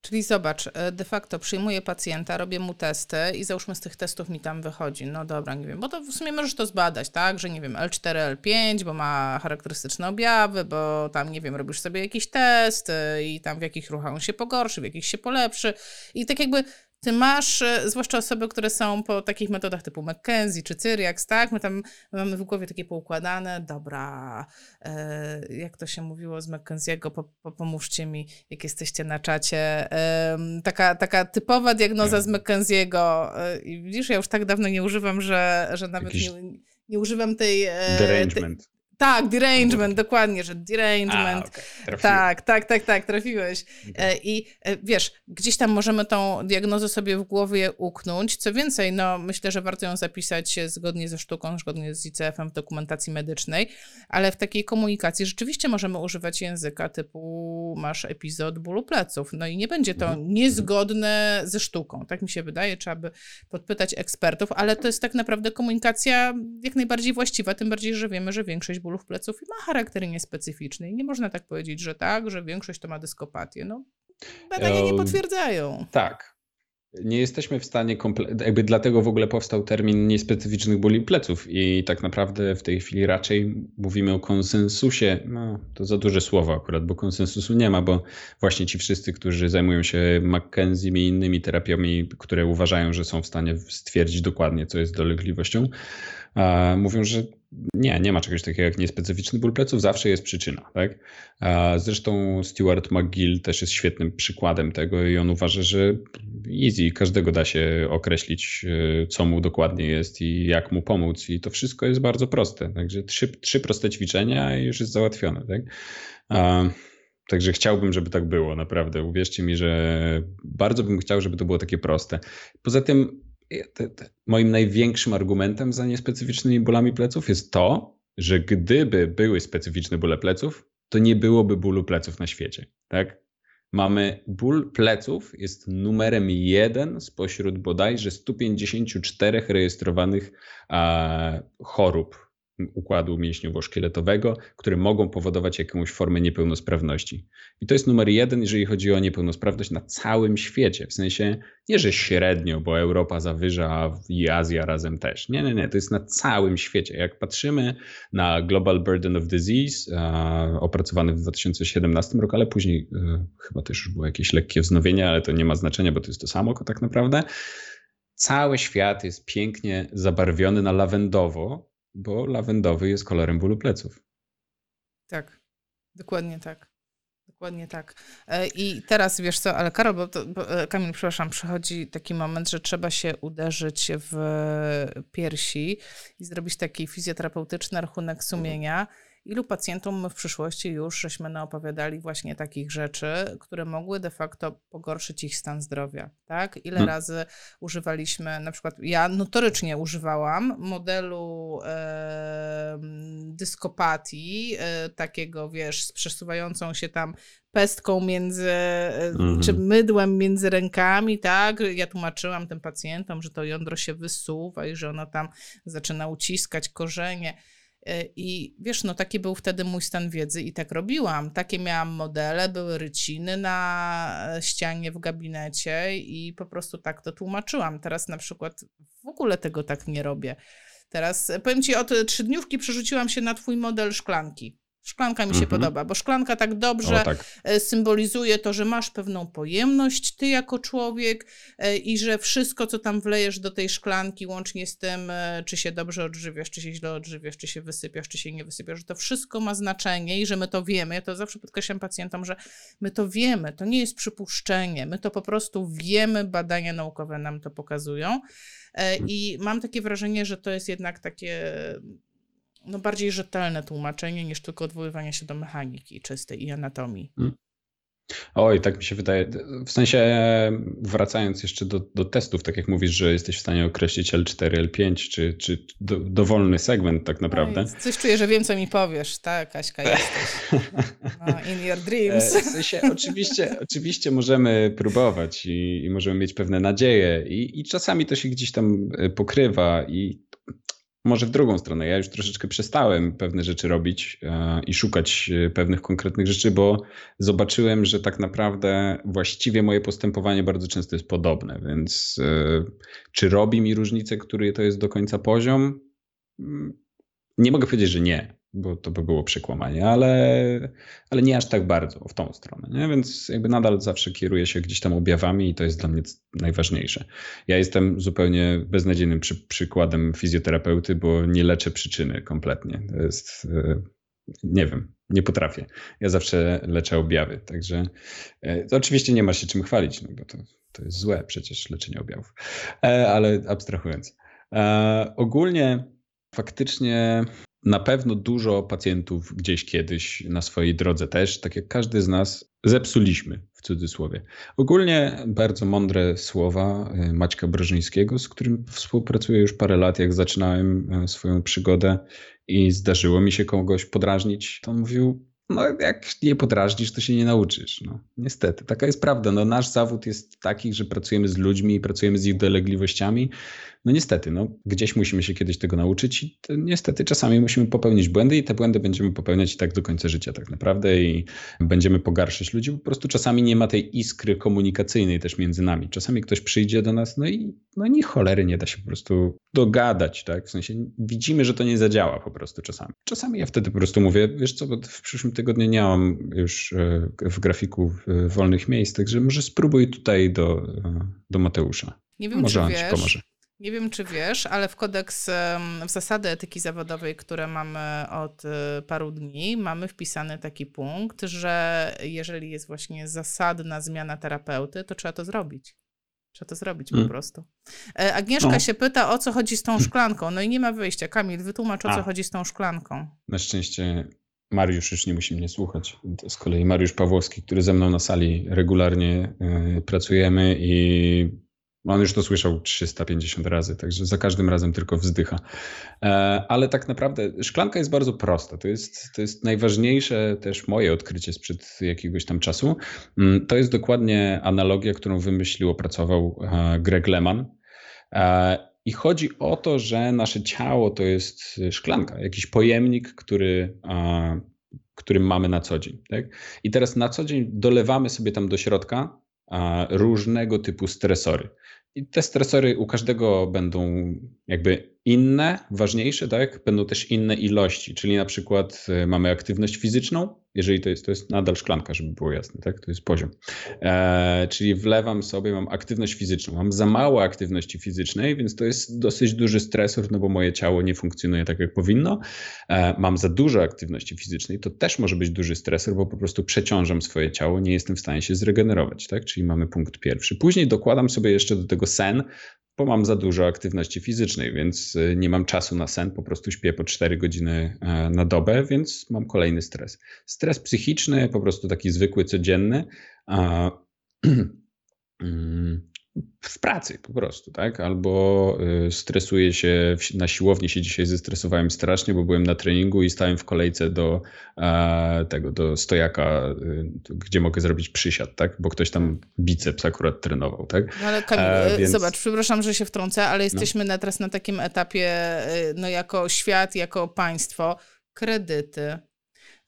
Czyli zobacz, e, de facto przyjmuję pacjenta, robię mu testy i załóżmy z tych testów mi tam wychodzi. No dobra, nie wiem, bo to w sumie możesz to zbadać, tak? Że nie wiem, L4, L5, bo ma charakterystyczne objawy, bo tam, nie wiem, robisz sobie jakiś test y, i tam w jakich ruchach on się pogorszy, w jakich się polepszy. I tak jakby ty masz, e, zwłaszcza osoby, które są po takich metodach typu McKenzie czy Cyriax, tak? My tam mamy w głowie takie poukładane, dobra, e, jak to się mówiło z McKenzie'ego, po, po, pomóżcie mi, jak jesteście na czacie. E, taka, taka typowa diagnoza z McKenzie'ego. E, widzisz, ja już tak dawno nie używam, że, że nawet nie, nie używam tej... E, derangement. Tak, derangement, dokładnie, że derangement. A, okay. Tak, tak, tak, tak, trafiłeś. Okay. E, I e, wiesz, gdzieś tam możemy tą diagnozę sobie w głowie uknąć. Co więcej, no myślę, że warto ją zapisać zgodnie ze sztuką, zgodnie z ICF-em w dokumentacji medycznej, ale w takiej komunikacji rzeczywiście możemy używać języka typu masz epizod bólu pleców. No i nie będzie to mhm. niezgodne ze sztuką. Tak mi się wydaje, trzeba by podpytać ekspertów, ale to jest tak naprawdę komunikacja jak najbardziej właściwa, tym bardziej, że wiemy, że większość bólów pleców ma charakter niespecyficzny. I nie można tak powiedzieć, że tak, że większość to ma dyskopatię. No, badania nie potwierdzają. Tak, nie jesteśmy w stanie, jakby dlatego w ogóle powstał termin niespecyficznych bóli pleców i tak naprawdę w tej chwili raczej mówimy o konsensusie, no to za duże słowo akurat, bo konsensusu nie ma, bo właśnie ci wszyscy, którzy zajmują się McKenzie i innymi terapiami, które uważają, że są w stanie stwierdzić dokładnie, co jest dolegliwością, mówią, że nie, nie ma czegoś takiego jak niespecyficzny ból pleców, zawsze jest przyczyna. Tak? Zresztą Stuart McGill też jest świetnym przykładem tego i on uważa, że easy, każdego da się określić, e, co mu dokładnie jest i jak mu pomóc i to wszystko jest bardzo proste. Także trzy, trzy proste ćwiczenia i już jest załatwione. Tak? Także chciałbym, żeby tak było, naprawdę. Uwierzcie mi, że bardzo bym chciał, żeby to było takie proste. Poza tym moim największym argumentem za niespecyficznymi bólami pleców jest to, że gdyby były specyficzne bóle pleców, to nie byłoby bólu pleców na świecie. Tak? Mamy ból pleców, jest numerem jeden spośród bodajże 154 rejestrowanych chorób układu mięśniowo-szkieletowego, które mogą powodować jakąś formę niepełnosprawności. I to jest numer jeden, jeżeli chodzi o niepełnosprawność na całym świecie. W sensie nie, że średnio, bo Europa zawyża i Azja razem też. Nie, nie, nie. To jest na całym świecie. Jak patrzymy na Global Burden of Disease, opracowany w 2017 roku, ale później e, chyba też już było jakieś lekkie wznowienie, ale to nie ma znaczenia, bo to jest to samo tak naprawdę. Cały świat jest pięknie zabarwiony na lawendowo, bo lawendowy jest kolorem bólu pleców. Tak, dokładnie tak. Dokładnie tak. E, I teraz wiesz co, ale Karol, bo, to, bo e, Kamil, przepraszam, przychodzi taki moment, że trzeba się uderzyć w piersi i zrobić taki fizjoterapeutyczny rachunek sumienia. Ilu pacjentom my w przyszłości już żeśmy naopowiadali właśnie takich rzeczy, które mogły de facto pogorszyć ich stan zdrowia, tak? Ile hmm. razy używaliśmy, na przykład ja notorycznie używałam modelu e, dyskopatii, e, takiego wiesz, z przesuwającą się tam pestką między, mm. czy mydłem między rękami, tak? Ja tłumaczyłam tym pacjentom, że to jądro się wysuwa i że ono tam zaczyna uciskać korzenie. E, I wiesz, no taki był wtedy mój stan wiedzy i tak robiłam. Takie miałam modele, były ryciny na ścianie w gabinecie i po prostu tak to tłumaczyłam. Teraz na przykład w ogóle tego tak nie robię. Teraz powiem ci, od trzydniówki przerzuciłam się na twój model szklanki. Szklanka mi się mhm. podoba, bo szklanka tak dobrze o, tak. E, symbolizuje to, że masz pewną pojemność ty jako człowiek e, i że wszystko, co tam wlejesz do tej szklanki, łącznie z tym, e, czy się dobrze odżywiasz, czy się źle odżywiasz, czy się wysypiasz, czy się nie wysypiasz, że to wszystko ma znaczenie i że my to wiemy. Ja to zawsze podkreślam pacjentom, że my to wiemy, to nie jest przypuszczenie, my to po prostu wiemy, badania naukowe nam to pokazują. I mam takie wrażenie, że to jest jednak takie no, bardziej rzetelne tłumaczenie niż tylko odwoływanie się do mechaniki czystej i anatomii. Hmm. Oj, tak mi się wydaje. W sensie, wracając jeszcze do, do testów, tak jak mówisz, że jesteś w stanie określić L4, L5, czy, czy do, dowolny segment tak naprawdę. No coś czuję, że wiem, co mi powiesz, tak, Kaśka, jesteś. No, in your dreams. E, w sensie, oczywiście, oczywiście możemy próbować i, i możemy mieć pewne nadzieje i, i czasami to się gdzieś tam e, pokrywa i może w drugą stronę. Ja już troszeczkę przestałem pewne rzeczy robić e, i szukać e, pewnych konkretnych rzeczy, bo zobaczyłem, że tak naprawdę właściwie moje postępowanie bardzo często jest podobne. Więc e, czy robi mi różnicę, który to jest do końca poziom? Mm, nie mogę powiedzieć, że nie bo to by było przekłamanie, ale, ale nie aż tak bardzo w tą stronę. Nie? Więc jakby nadal zawsze kieruję się gdzieś tam objawami i to jest dla mnie najważniejsze. Ja jestem zupełnie beznadziejnym przy, przykładem fizjoterapeuty, bo nie leczę przyczyny kompletnie. To jest, e, nie wiem, nie potrafię. Ja zawsze leczę objawy, także e, oczywiście nie ma się czym chwalić, no bo to, to jest złe przecież leczenie objawów, e, ale abstrahując. Ogólnie faktycznie na pewno dużo pacjentów gdzieś kiedyś na swojej drodze też, tak jak każdy z nas, zepsuliśmy w cudzysłowie. Ogólnie bardzo mądre słowa y, Maćka Brożyńskiego, z którym współpracuję już parę lat, jak zaczynałem y, swoją przygodę i zdarzyło mi się kogoś podrażnić, to on mówił, no jak nie podrażnisz, to się nie nauczysz. No, niestety, taka jest prawda. No, nasz zawód jest taki, że pracujemy z ludźmi pracujemy z ich dolegliwościami no niestety, no, gdzieś musimy się kiedyś tego nauczyć i niestety czasami musimy popełnić błędy i te błędy będziemy popełniać i tak do końca życia tak naprawdę i będziemy pogarszać ludzi. Po prostu czasami nie ma tej iskry komunikacyjnej też między nami. Czasami ktoś przyjdzie do nas, no i no ni cholery nie da się po prostu dogadać, tak? W sensie widzimy, że to nie zadziała po prostu czasami. Czasami ja wtedy po prostu mówię, wiesz co, bo w przyszłym tygodniu nie mam już e, w grafiku wolnych miejsc, także może spróbuj tutaj do, e, do Mateusza. Nie wiem, może czy wiesz. Nie wiem, czy wiesz, ale w kodeks, w zasady etyki zawodowej, które mamy od e, paru dni, mamy wpisany taki punkt, że jeżeli jest właśnie zasadna zmiana terapeuty, to trzeba to zrobić. Trzeba to zrobić hmm. po prostu. E, Agnieszka no. się pyta, o co chodzi z tą szklanką. No i nie ma wyjścia. Kamil, wytłumacz, o A. co chodzi z tą szklanką. Na szczęście Mariusz już nie musi mnie słuchać. To z kolei Mariusz Pawłowski, który ze mną na sali regularnie y, pracujemy i on już to słyszał 350 razy, także za każdym razem tylko wzdycha. E, ale tak naprawdę szklanka jest bardzo prosta. To jest, to jest najważniejsze też moje odkrycie sprzed jakiegoś tam czasu. Mm, to jest dokładnie analogia, którą wymyślił, opracował e, Greg Lehman. E, I chodzi o to, że nasze ciało to jest szklanka, jakiś pojemnik, który, którym mamy na co dzień. Tak? I teraz na co dzień dolewamy sobie tam do środka różnego typu stresory. I te stresory u każdego będą jakby inne, ważniejsze, tak? Będą też inne ilości, czyli na przykład e, mamy aktywność fizyczną, jeżeli to jest, to jest nadal szklanka, żeby było jasne, tak? To jest poziom. E, czyli wlewam sobie, mam aktywność fizyczną, mam za mało aktywności fizycznej, więc to jest dosyć duży stresor, no bo moje ciało nie funkcjonuje tak, jak powinno. E, mam za dużo aktywności fizycznej, to też może być duży stresor, bo po prostu przeciążam swoje ciało, nie jestem w stanie się zregenerować, tak? Czyli mamy punkt pierwszy. Później dokładam sobie jeszcze do tego sen, bo mam za dużo aktywności fizycznej, więc y, nie mam czasu na sen, po prostu śpię po 4 godziny e, na dobę, więc mam kolejny stres. Stres psychiczny, po prostu taki zwykły, codzienny. Mm, w pracy po prostu, tak? Albo y, stresuję się na siłowni się dzisiaj zestresowałem strasznie, bo byłem na treningu i stałem w kolejce do tego, do stojaka, y, gdzie mogę zrobić przysiad, tak? Bo ktoś tam biceps akurat trenował, tak? No ale Kamil, e, więc... zobacz, przepraszam, że się wtrącę, ale no. jesteśmy no. teraz na takim etapie, no jako świat, jako państwo, kredyty,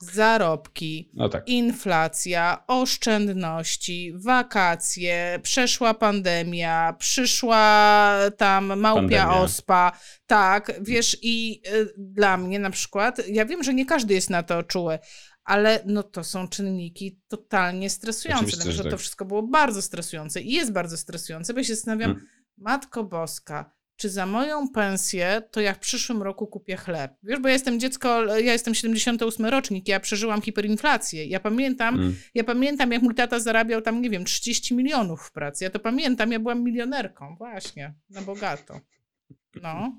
zarobki, no tak. inflacja, oszczędności, wakacje, przeszła pandemia, przyszła tam małpia pandemia. ospa. Tak, wiesz, i y, dla mnie na przykład, ja wiem, że nie każdy jest na to czuły, ale no to są czynniki totalnie stresujące. Dlatego, że tak. to wszystko było bardzo stresujące i jest bardzo stresujące, bo ja się zastanawiam, hmm. Matko Boska, czy za moją pensję to ja w przyszłym roku kupię chleb. Wiesz, bo ja jestem dziecko, ja jestem 78 rocznik, ja przeżyłam hiperinflację. Ja pamiętam, mm. ja pamiętam, jak mój tata zarabiał tam, nie wiem, 30 milionów w pracy. Ja to pamiętam, ja byłam milionerką, właśnie, na bogato. No.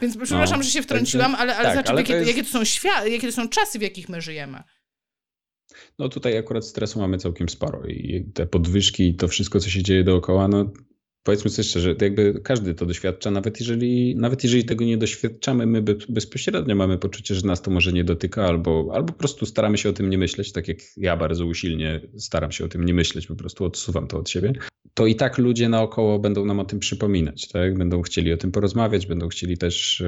Więc przepraszam, no, że się wtrąciłam, ale, ale tak, ale jakie, to jest... jakie, to są świat, jakie to są czasy, w jakich my żyjemy. No tutaj akurat stresu mamy całkiem sporo i te podwyżki i to wszystko, co się dzieje dookoła, no powiedzmy sobie szczerze, jakby każdy to doświadcza, nawet jeżeli, nawet jeżeli tego nie doświadczamy, my bezpośrednio mamy poczucie, że nas to może nie dotyka, albo, albo po prostu staramy się o tym nie myśleć, tak jak ja bardzo usilnie staram się o tym nie myśleć, po prostu odsuwam to od siebie, to i tak ludzie naokoło będą nam o tym przypominać, tak? Będą chcieli o tym porozmawiać, będą chcieli też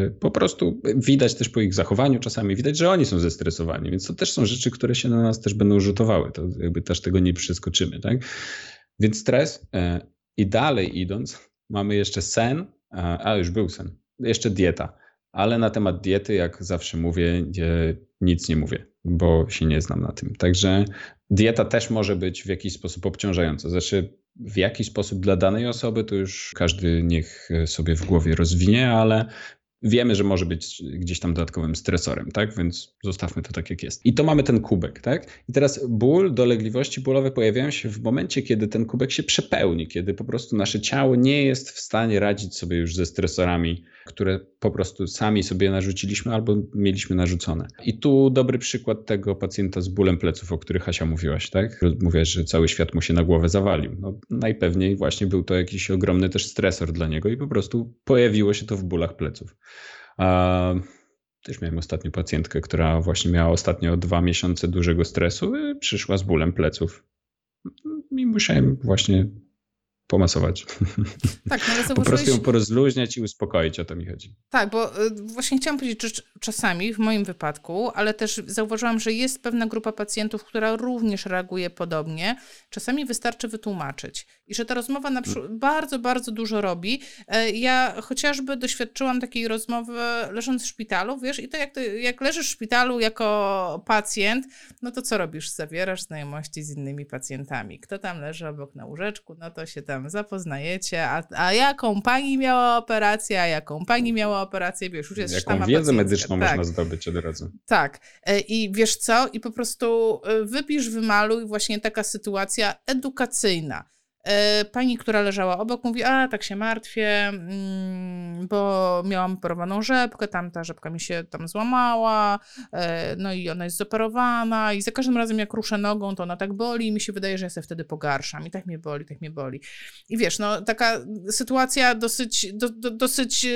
yy, po prostu, widać też po ich zachowaniu czasami, widać, że oni są zestresowani, więc to też są rzeczy, które się na nas też będą rzutowały, to jakby też tego nie przeskoczymy, tak? Więc stres, yy, i dalej idąc, mamy jeszcze sen, a już był sen, jeszcze dieta. Ale na temat diety, jak zawsze mówię, nic nie mówię, bo się nie znam na tym. Także dieta też może być w jakiś sposób obciążająca. Znaczy, w jaki sposób dla danej osoby, to już każdy niech sobie w głowie rozwinie, ale wiemy, że może być gdzieś tam dodatkowym stresorem, tak? Więc zostawmy to tak, jak jest. I to mamy ten kubek, tak? I teraz ból, dolegliwości bólowe pojawiają się w momencie, kiedy ten kubek się przepełni, kiedy po prostu nasze ciało nie jest w stanie radzić sobie już ze stresorami, które po prostu sami sobie narzuciliśmy albo mieliśmy narzucone. I tu dobry przykład tego pacjenta z bólem pleców, o których Hasia mówiłaś, tak? Mówiłaś, że cały świat mu się na głowę zawalił. No, najpewniej właśnie był to jakiś ogromny też stresor dla niego i po prostu pojawiło się to w bólach pleców. Też miałem ostatnio pacjentkę, która właśnie miała ostatnio dwa miesiące dużego stresu i przyszła z bólem pleców. I musiałem właśnie pomasować. Tak, no ale Po prostu ją porozluźniać i uspokoić, o to mi chodzi. Tak, bo y, właśnie chciałam powiedzieć, że czasami w moim wypadku, ale też zauważyłam, że jest pewna grupa pacjentów, która również reaguje podobnie. Czasami wystarczy wytłumaczyć i że ta rozmowa na przykład bardzo, bardzo dużo robi. E, ja chociażby doświadczyłam takiej rozmowy leżąc w szpitalu, wiesz, i to jak, to jak leżysz w szpitalu jako pacjent, no to co robisz? Zawierasz znajomości z innymi pacjentami. Kto tam leży obok na łóżeczku, no to się tam tam zapoznajecie, a, a jaką pani miała operację, a jaką pani miała operację, wiesz, już jest Jaką wiedzę medyczną tak. można zdobyć od razu. Tak. E, I wiesz co? I po prostu e, wypisz, wymaluj właśnie taka sytuacja edukacyjna. E, pani, która leżała obok, mówi: A, tak się martwię, mm, bo miałam operowaną rzepkę, tam ta rzepka mi się tam złamała, e, no i ona jest zoperowana, i za każdym razem, jak ruszę nogą, to ona tak boli, i mi się wydaje, że ja się wtedy pogarszam. I tak mnie boli, tak mnie boli. I wiesz, no taka sytuacja dosyć, do, do, dosyć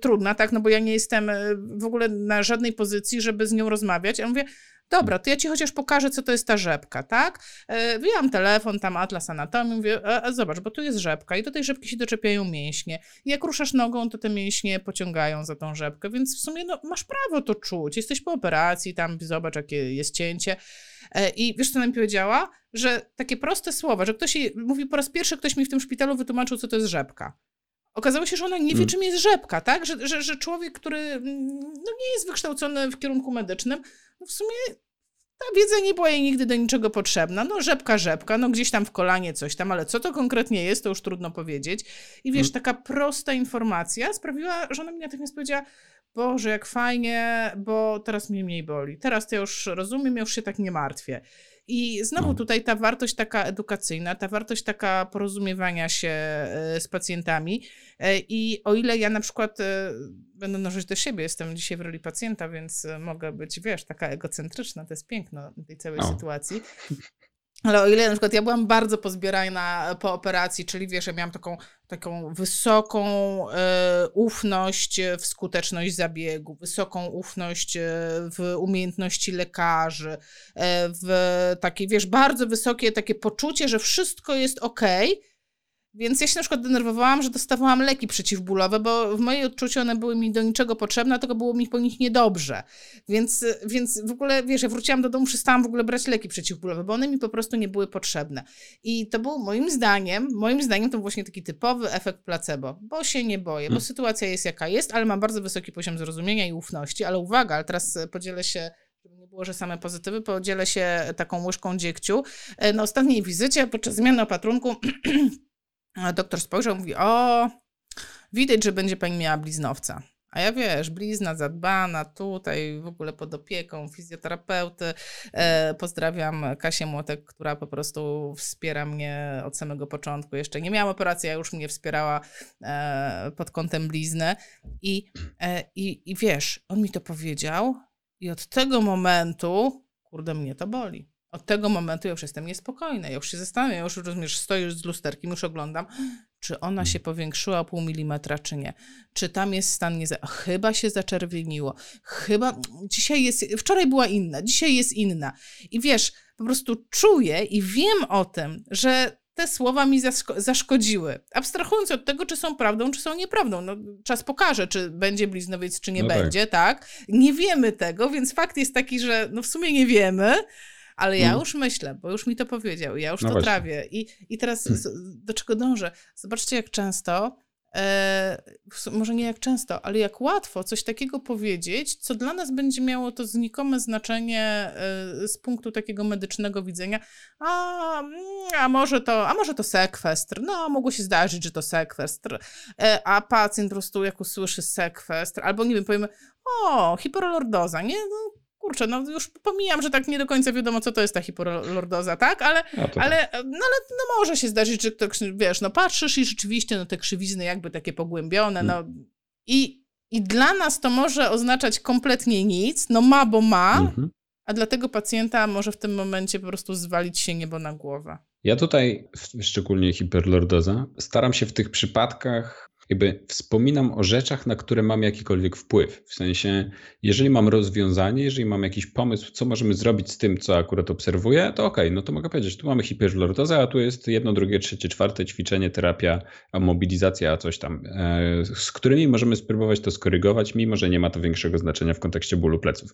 trudna, tak, no bo ja nie jestem e, w ogóle na żadnej pozycji, żeby z nią rozmawiać. Ja mówię, dobra, to ja ci chociaż pokażę, co to jest ta rzepka, tak? E, wyjęłam telefon, tam atlas anatomii, mówię, a, a zobacz, bo tu jest rzepka i do tej rzepki się doczepiają mięśnie. I jak ruszasz nogą, to te mięśnie pociągają za tą rzepkę, więc w sumie no, masz prawo to czuć. Jesteś po operacji, tam zobacz, jakie jest cięcie. E, I wiesz, co nam powiedziała? Że takie proste słowa, że ktoś jej, mówi po raz pierwszy, ktoś mi w tym szpitalu wytłumaczył, co to jest rzepka. Okazało się, że ona nie wie, hmm. czym jest rzepka, tak? Że, że, że człowiek, który mm, no, nie jest wykształcony w kierunku medycznym, no w sumie ta wiedza nie była jej nigdy do niczego potrzebna. No rzepka, rzepka, no gdzieś tam w kolanie coś tam, ale co to konkretnie jest, to już trudno powiedzieć. I wiesz, hmm. taka prosta informacja sprawiła, że ona mi natychmiast powiedziała, Boże, jak fajnie, bo teraz mnie mniej boli. Teraz to ja już rozumiem, ja już się tak nie martwię. I znowu no. tutaj ta wartość taka edukacyjna, ta wartość taka porozumiewania się e, z pacjentami. E, I o ile ja na przykład e, będę nożyć do siebie, jestem dzisiaj w roli pacjenta, więc mogę być, wiesz, taka egocentryczna, to jest piękno tej całej no. sytuacji. Ale o ile na przykład ja byłam bardzo pozbierana po operacji, czyli wiesz, ja miałam taką, taką wysoką e, ufność w skuteczność zabiegu, wysoką ufność e, w umiejętności lekarzy, e, w takie, wiesz, bardzo wysokie takie poczucie, że wszystko jest ok, więc ja się na przykład denerwowałam, że dostawałam leki przeciwbólowe, bo w mojej odczuciu one były mi do niczego potrzebne, tylko było mi po nich niedobrze. Więc, więc w ogóle, wiesz, ja wróciłam do domu, przestałam w ogóle brać leki przeciwbólowe, bo one mi po prostu nie były potrzebne. I to był moim zdaniem, moim zdaniem to był właśnie taki typowy efekt placebo, bo się nie boję, bo hmm. sytuacja jest jaka jest, ale mam bardzo wysoki poziom zrozumienia i ufności. Ale uwaga, ale teraz podzielę się żeby nie było, że same pozytywy, podzielę się taką łyżką dziegciu. E, na ostatniej wizycie podczas zmiany opatrunku doktor spojrzał mówi, o, widać, że będzie pani miała bliznowca. A ja wiesz, blizna zadbana, tutaj w ogóle pod opieką fizjoterapeuty. E, pozdrawiam Kasię Młotek, która po prostu wspiera mnie od samego początku. Jeszcze nie miałam operacji, a już mnie wspierała e, pod kątem blizny. I, e, i, I wiesz, on mi to powiedział i od tego momentu, kurde, mnie to boli. Od tego momentu ja już jestem niespokojna. Ja już się zastanawiam, ja już rozumiesz, stoję z lusterkiem, już oglądam, czy ona się powiększyła o pół milimetra, czy nie. Czy tam jest stan nie... Chyba się zaczerwieniło. Chyba... Dzisiaj jest... Wczoraj była inna, dzisiaj jest inna. I wiesz, po prostu czuję i wiem o tym, że te słowa mi zaszkodziły. Abstrahując od tego, czy są prawdą, czy są nieprawdą. No, czas pokaże, czy będzie bliznowiec, czy nie no tak. będzie, tak. tak? Nie wiemy tego, więc fakt jest taki, że no w sumie nie wiemy, ale ja mm. już myślę, bo już mi to powiedział, ja już no to właśnie. trawię. I, I teraz do czego dążę? Zobaczcie, jak często, e, może nie jak często, ale jak łatwo coś takiego powiedzieć, co dla nas będzie miało to znikome znaczenie e, z punktu takiego medycznego widzenia. A, mm, a, może to, a może to sekwestr. No, mogło się zdarzyć, że to sekwestr. E, a pacjent po prostu jak usłyszy sekwestr, albo nie wiem, powiemy, o, hiperlordoza, nie? No, kurczę, no już pomijam, że tak nie do końca wiadomo, co to jest ta hiperlordoza, tak? Ale, no ale, tak. no, ale no może się zdarzyć, że to, wiesz, no patrzysz i rzeczywiście no te krzywizny jakby takie pogłębione, no i, i dla nas to może oznaczać kompletnie nic, no ma, bo ma, mhm. a dla tego pacjenta może w tym momencie po prostu zwalić się niebo na głowę. Ja tutaj, szczególnie hiperlordoza, staram się w tych przypadkach jakby wspominam o rzeczach, na które mam jakikolwiek wpływ. W sensie, jeżeli mam rozwiązanie, jeżeli mam jakiś pomysł, co możemy zrobić z tym, co akurat obserwuję, to okej, okay, no to mogę powiedzieć, tu mamy hiperlordozę, a tu jest jedno, drugie, trzecie, czwarte ćwiczenie, terapia, mobilizacja, coś tam, e, z którymi możemy spróbować to skorygować, mimo że nie ma to większego znaczenia w kontekście bólu pleców.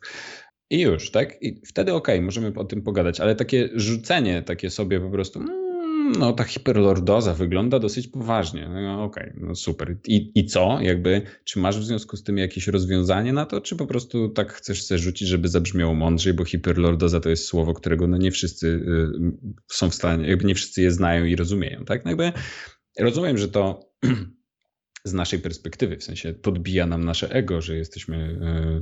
I już, tak? I wtedy okej, okay, możemy o tym pogadać, ale takie rzucenie, takie sobie po prostu, mm, no ta hiperlordoza wygląda dosyć poważnie. No, Okej, okay, no super. I, I co? Jakby, czy masz w związku z tym jakieś rozwiązanie na to, czy po prostu tak chcesz sobie rzucić, żeby zabrzmiało mądrzej, bo hiperlordoza to jest słowo, którego no nie wszyscy y, są w stanie, jakby nie wszyscy je znają i rozumieją, tak? No jakby rozumiem, że to z naszej perspektywy, w sensie podbija nam nasze ego, że jesteśmy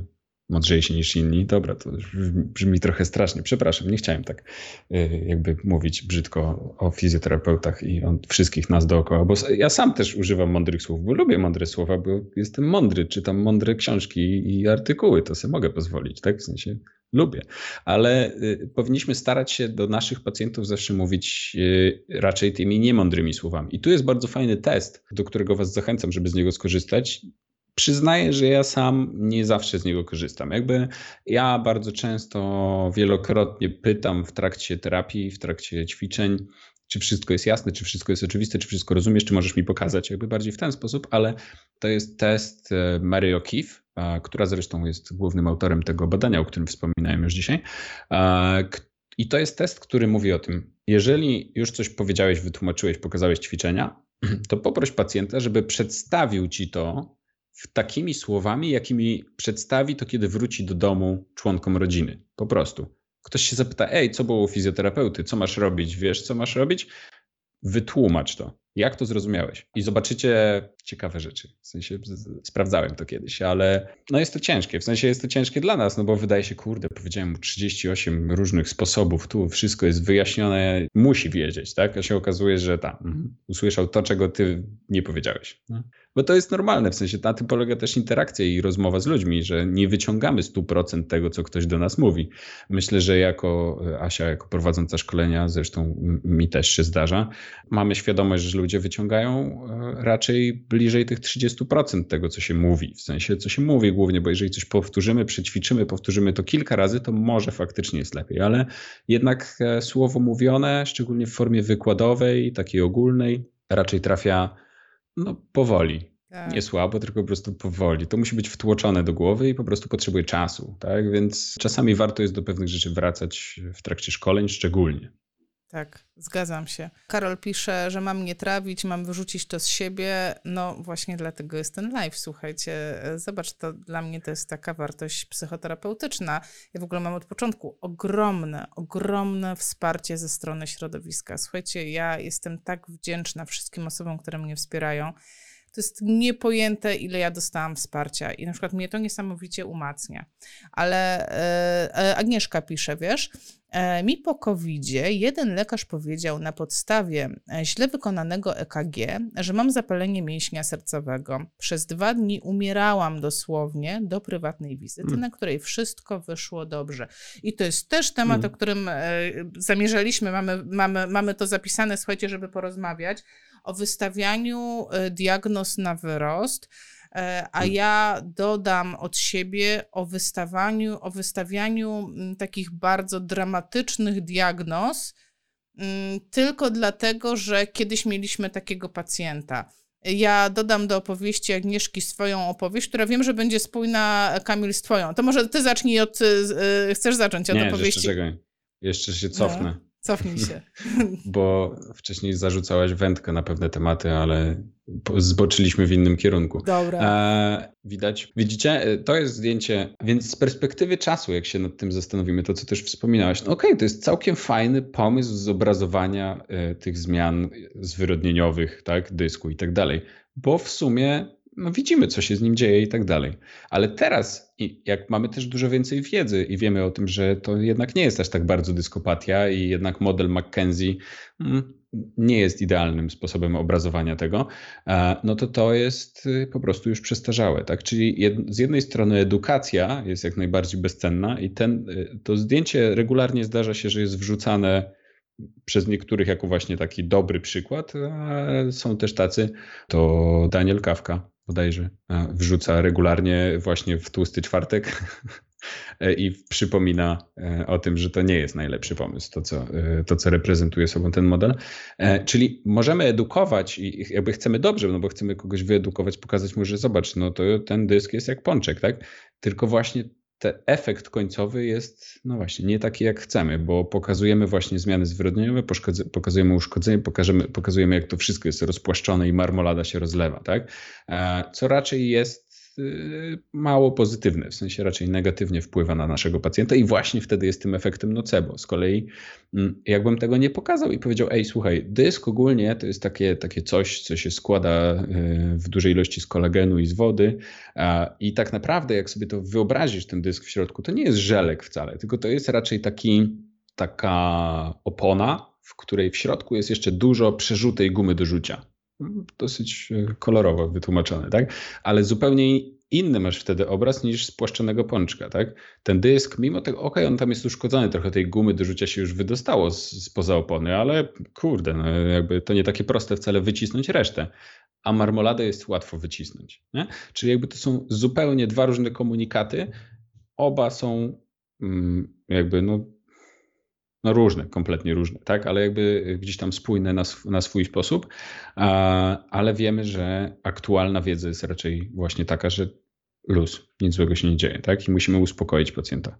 y, mądrzejsi niż inni. Dobra, to brzmi trochę strasznie. Przepraszam, nie chciałem tak y, jakby mówić brzydko o fizjoterapeutach i o wszystkich nas dookoła, bo ja sam też używam mądrych słów, bo lubię mądre słowa, bo jestem mądry, czytam mądre książki i artykuły, to sobie mogę pozwolić, tak? W sensie lubię, ale y, powinniśmy starać się do naszych pacjentów zawsze mówić y, raczej tymi niemądrymi słowami. I tu jest bardzo fajny test, do którego was zachęcam, żeby z niego skorzystać przyznaję, że ja sam nie zawsze z niego korzystam. Jakby ja bardzo często, wielokrotnie pytam w trakcie terapii, w trakcie ćwiczeń, czy wszystko jest jasne, czy wszystko jest oczywiste, czy wszystko rozumiesz, czy możesz mi pokazać, jakby bardziej w ten sposób, ale to jest test e, Mary O'Keefe, która zresztą jest głównym autorem tego badania, o którym wspominałem już dzisiaj. I to jest test, który mówi o tym, jeżeli już coś powiedziałeś, wytłumaczyłeś, pokazałeś ćwiczenia, to poproś pacjenta, żeby przedstawił ci to takimi słowami, jakimi przedstawi to, kiedy wróci do domu członkom rodziny. Po prostu. Ktoś się zapyta, ej, co było u fizjoterapeuty, co masz robić, wiesz, co masz robić? Wytłumacz to. Jak to zrozumiałeś? I zobaczycie ciekawe rzeczy. W sensie sprawdzałem to kiedyś, ale no jest to ciężkie. W sensie jest to ciężkie dla nas, no bo wydaje się, kurde, powiedziałem mu 38 różnych sposobów, tu wszystko jest wyjaśnione, musi wiedzieć, tak? A się okazuje, że tam mhm. usłyszał to, czego ty nie powiedziałeś. No. Bo to jest normalne, w sensie na tym polega też interakcja i rozmowa z ludźmi, że nie wyciągamy 100% tego, co ktoś do nas mówi. Myślę, że jako e, Asia, jako prowadząca szkolenia, zresztą mi też się zdarza, mamy świadomość, że ludzie wyciągają e, raczej bliżej tych 30% tego, co się mówi. W sensie, co się mówi głównie, bo jeżeli coś powtórzymy, przećwiczymy, powtórzymy to kilka razy, to może faktycznie jest lepiej, ale jednak e, słowo mówione, szczególnie w formie wykładowej, takiej ogólnej, raczej trafia no, powoli. Tak. Nie słabo, tylko po prostu powoli. To musi być wtłoczone do głowy i po prostu potrzebuje czasu. Tak? Więc czasami warto jest do pewnych rzeczy wracać w trakcie szkoleń, szczególnie. Tak, zgadzam się. Karol pisze, że mam nie trawić, mam wyrzucić to z siebie. No właśnie dlatego jest ten live, słuchajcie. Zobacz, to dla mnie to jest taka wartość psychoterapeutyczna. Ja w ogóle mam od początku ogromne, ogromne wsparcie ze strony środowiska. Słuchajcie, ja jestem tak wdzięczna wszystkim osobom, które mnie wspierają. To jest niepojęte, ile ja dostałam wsparcia i na przykład mnie to niesamowicie umacnia. Ale e, e Agnieszka pisze, wiesz, e, mi po covid jeden lekarz powiedział na podstawie e, źle wykonanego EKG, że mam zapalenie mięśnia sercowego. Przez dwa dni umierałam dosłownie do prywatnej wizyty, mm. na której wszystko wyszło dobrze. I to jest też temat, mm. o którym e, zamierzaliśmy, mamy, mamy, mamy to zapisane, słuchajcie, żeby porozmawiać o wystawianiu e, diagnoz na wyrost, e, a hmm. ja dodam od siebie o wystawaniu, o wystawianiu mm, takich bardzo dramatycznych diagnoz, mm, tylko dlatego, że kiedyś mieliśmy takiego pacjenta. Ja dodam do opowieści Agnieszki swoją opowieść, która wiem, że będzie spójna, Kamil, z twoją. To może ty zacznij od, e, chcesz zacząć od Nie, opowieści? Jeszcze, czekaj. jeszcze się cofnę. No. Cofnij się. Bo wcześniej zarzucałaś wędkę na pewne tematy, ale zboczyliśmy w innym kierunku. Dobra. E, widać, widzicie, to jest zdjęcie, więc z perspektywy czasu, jak się nad tym zastanowimy, to co też wspominałaś, no okej, okay, to jest całkiem fajny pomysł zobrazowania e, tych zmian zwyrodnieniowych, tak, dysku i tak dalej, bo w sumie no widzimy, co się z nim dzieje i tak dalej. Ale teraz, jak mamy też dużo więcej wiedzy i wiemy o tym, że to jednak nie jest aż tak bardzo dyskopatia i jednak model McKenzie mm, nie jest idealnym sposobem obrazowania tego, no to to jest y, po prostu już przestarzałe. Tak? Czyli z jednej strony edukacja jest jak najbardziej bezcenna i ten, y, to zdjęcie regularnie zdarza się, że jest wrzucane przez niektórych jako właśnie taki dobry przykład, a są też tacy, to Daniel Kawka bodajże wrzuca regularnie właśnie w tłusty czwartek i przypomina e, o tym, że to nie jest najlepszy pomysł, to co, e, to co reprezentuje sobą ten model. E, czyli możemy edukować i jakby chcemy dobrze, no bo chcemy kogoś wyedukować, pokazać mu, że zobacz, no to ten dysk jest jak pączek, tak? Tylko właśnie ten efekt końcowy jest, no właśnie, nie taki jak chcemy, bo pokazujemy właśnie zmiany zwyrodnieniowe, pokazujemy uszkodzenie, pokażemy, pokazujemy jak to wszystko jest rozpłaszczone i marmolada się rozlewa, tak? E, co raczej jest Y, mało pozytywne, w sensie raczej negatywnie wpływa na naszego pacjenta i właśnie wtedy jest tym efektem nocebo. Z kolei mm, jakbym tego nie pokazał i powiedział, ej słuchaj, dysk ogólnie to jest takie, takie coś, co się składa y, w dużej ilości z kolagenu i z wody i tak naprawdę jak sobie to wyobrazisz, ten dysk w środku, to nie jest żelek wcale, tylko to jest raczej taki, taka opona, w której w środku jest jeszcze dużo przerzutej gumy do rzucia dosyć e, kolorowo wytłumaczone, tak? Ale zupełnie inny masz wtedy obraz niż spłaszczonego pączka, tak? Ten dysk, mimo tego, okej, okay, on tam jest uszkodzony, trochę tej gumy do rzucia się już wydostało spoza opony, ale kurde, no jakby to nie takie proste wcale wycisnąć resztę. a marmoladę jest łatwo wycisnąć. Nie? Czyli jakby to są zupełnie dwa różne komunikaty. Oba są mm, jakby no, no różne, kompletnie różne, tak, ale jakby gdzieś tam spójne na, sw na swój sposób, ale wiemy, że aktualna wiedza jest raczej właśnie taka, że luz, nic złego się nie dzieje, tak, i musimy uspokoić pacjenta.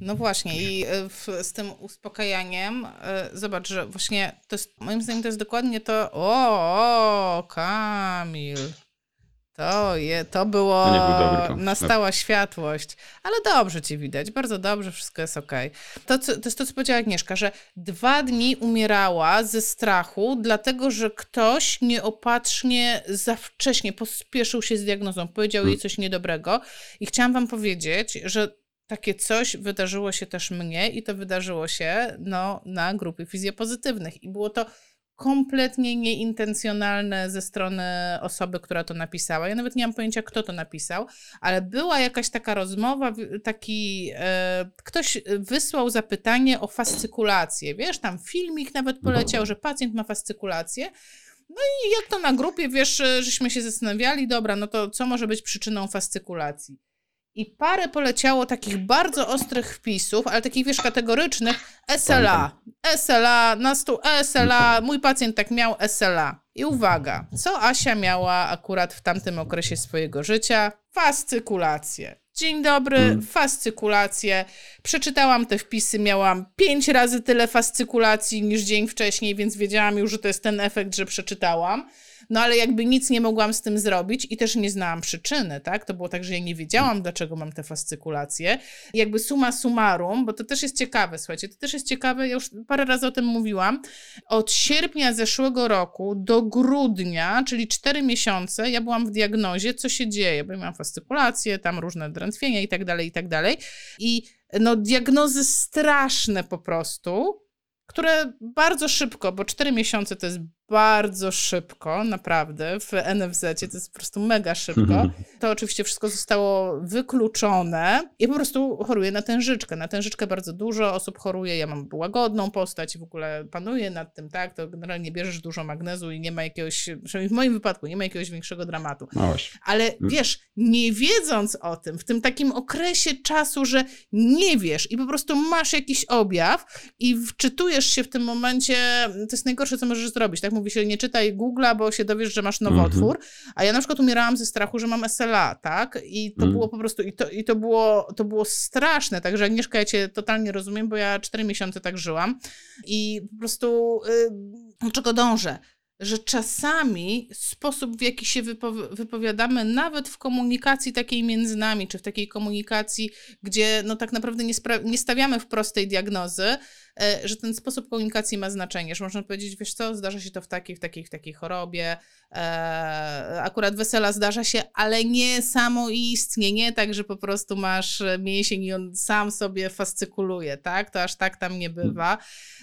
No właśnie i e, w, z tym uspokajaniem e, zobacz, że właśnie to jest, moim zdaniem to jest dokładnie to, o, o Kamil, to, je, to było, no nastała światłość, ale dobrze ci widać, bardzo dobrze, wszystko jest okej. Okay. To, to jest to, co powiedziała Agnieszka, że dwa dni umierała ze strachu, dlatego, że ktoś nieopatrznie za wcześnie pospieszył się z diagnozą, powiedział jej hmm. coś niedobrego i chciałam wam powiedzieć, że takie coś wydarzyło się też mnie i to wydarzyło się no, na grupie fizjopozytywnych i było to kompletnie nieintencjonalne ze strony osoby, która to napisała. Ja nawet nie mam pojęcia, kto to napisał, ale była jakaś taka rozmowa, taki e, ktoś wysłał zapytanie o fascykulację. Wiesz, tam filmik nawet poleciał, że pacjent ma fascykulację. No i jak to na grupie, wiesz, żeśmy się zastanawiali, dobra, no to co może być przyczyną fascykulacji? I parę poleciało takich bardzo ostrych wpisów, ale takich wiesz, kategorycznych SLA. SLA, na stół SLA, mój pacjent tak miał SLA. I uwaga, co Asia miała akurat w tamtym okresie swojego życia? Fascykulację. Dzień dobry, hmm. fascykulację. Przeczytałam te wpisy, miałam pięć razy tyle fascykulacji niż dzień wcześniej, więc wiedziałam już, że to jest ten efekt, że przeczytałam. No ale jakby nic nie mogłam z tym zrobić i też nie znałam przyczyny, tak? To było tak, że ja nie wiedziałam, dlaczego mam te fascykulacje. I jakby suma summarum, bo to też jest ciekawe, słuchajcie, to też jest ciekawe, ja już parę razy o tym mówiłam. Od sierpnia zeszłego roku do grudnia, czyli cztery miesiące, ja byłam w diagnozie, co się dzieje, bo ja mam fascykulacje, tam różne drętwienia i tak dalej, i tak dalej. I no diagnozy straszne po prostu, które bardzo szybko, bo 4 miesiące to jest bardzo szybko, naprawdę, w NFZ to jest po prostu mega szybko. To oczywiście wszystko zostało wykluczone. Ja po prostu choruję na tężyczkę. Na tężyczkę bardzo dużo osób choruje. Ja mam łagodną postać i w ogóle panuję nad tym, tak? To generalnie bierzesz dużo magnezu i nie ma jakiegoś, przynajmniej w moim wypadku, nie ma jakiegoś większego dramatu. No Ale mm. wiesz, nie wiedząc o tym, w tym takim okresie czasu, że nie wiesz i po prostu masz jakiś objaw i wczytujesz się w tym momencie, to jest najgorsze, co możesz zrobić, tak? Mówi się, nie czytaj Google'a, bo się dowiesz, że masz nowotwór. -hmm. A ja na przykład umierałam ze strachu, że mam SLA, tak? I to mm. było po prostu, i to, i to było, to było straszne. Także Agnieszka, ja cię totalnie rozumiem, bo ja cztery miesiące tak żyłam. I po prostu, yy, do czego dążę? że czasami sposób, w jaki się wypowiadamy, nawet w komunikacji takiej między nami, czy w takiej komunikacji, gdzie no tak naprawdę nie, nie stawiamy w prostej diagnozy, że ten sposób komunikacji ma znaczenie, że można powiedzieć, wiesz co, zdarza się to w takiej, w takiej, w takiej chorobie, e, akurat wesela zdarza się, ale nie samoistnie, nie tak, że po prostu masz mięsień i on sam sobie fascykuluje, tak, to aż tak tam nie bywa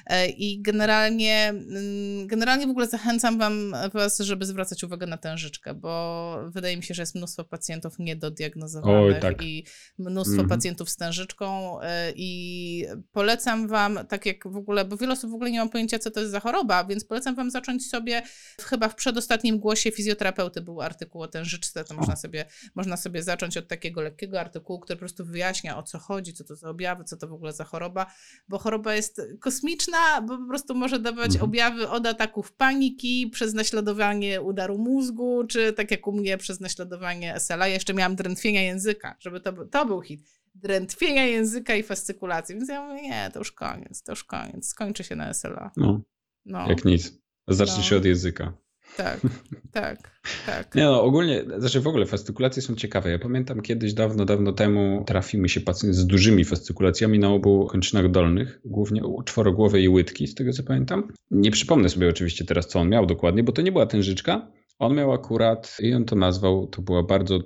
e, i generalnie, mm, generalnie w ogóle zachęcam wam, was, żeby zwracać uwagę na tężyczkę, bo wydaje mi się, że jest mnóstwo pacjentów niedodiagnozowanych Oj, tak. i mnóstwo mm -hmm. pacjentów z tężyczką i polecam wam tak tak jak w ogóle, bo wiele osób w ogóle nie ma pojęcia, co to jest za choroba, więc polecam Wam zacząć sobie, chyba w przedostatnim głosie fizjoterapeuty był artykuł o tężyczce, to można sobie, można sobie zacząć od takiego lekkiego artykułu, który po prostu wyjaśnia, o co chodzi, co to za objawy, co to w ogóle za choroba, bo choroba jest kosmiczna, bo po prostu może dawać mhm. objawy od ataków paniki, przez naśladowanie udaru mózgu, czy tak jak u mnie przez naśladowanie SLA. Ja jeszcze miałam drętwienia języka, żeby to, to był hit drętwienia języka i fascykulacji. Więc ja mówię, nie, to już koniec, to już koniec. Skończy się na SLA. No, no. jak nic. Zacznij no. się od języka. Tak, tak, tak. Nie no, ogólnie, znaczy w ogóle fascykulacje są ciekawe. Ja pamiętam kiedyś, dawno, dawno temu trafił mi się pacjent z dużymi fascykulacjami na obu kończynach dolnych, głównie czworogłowej i łydki, z tego co pamiętam. Nie przypomnę sobie oczywiście teraz, co on miał dokładnie, bo to nie była tężyczka. On miał akurat, i on to nazwał, to była bardzo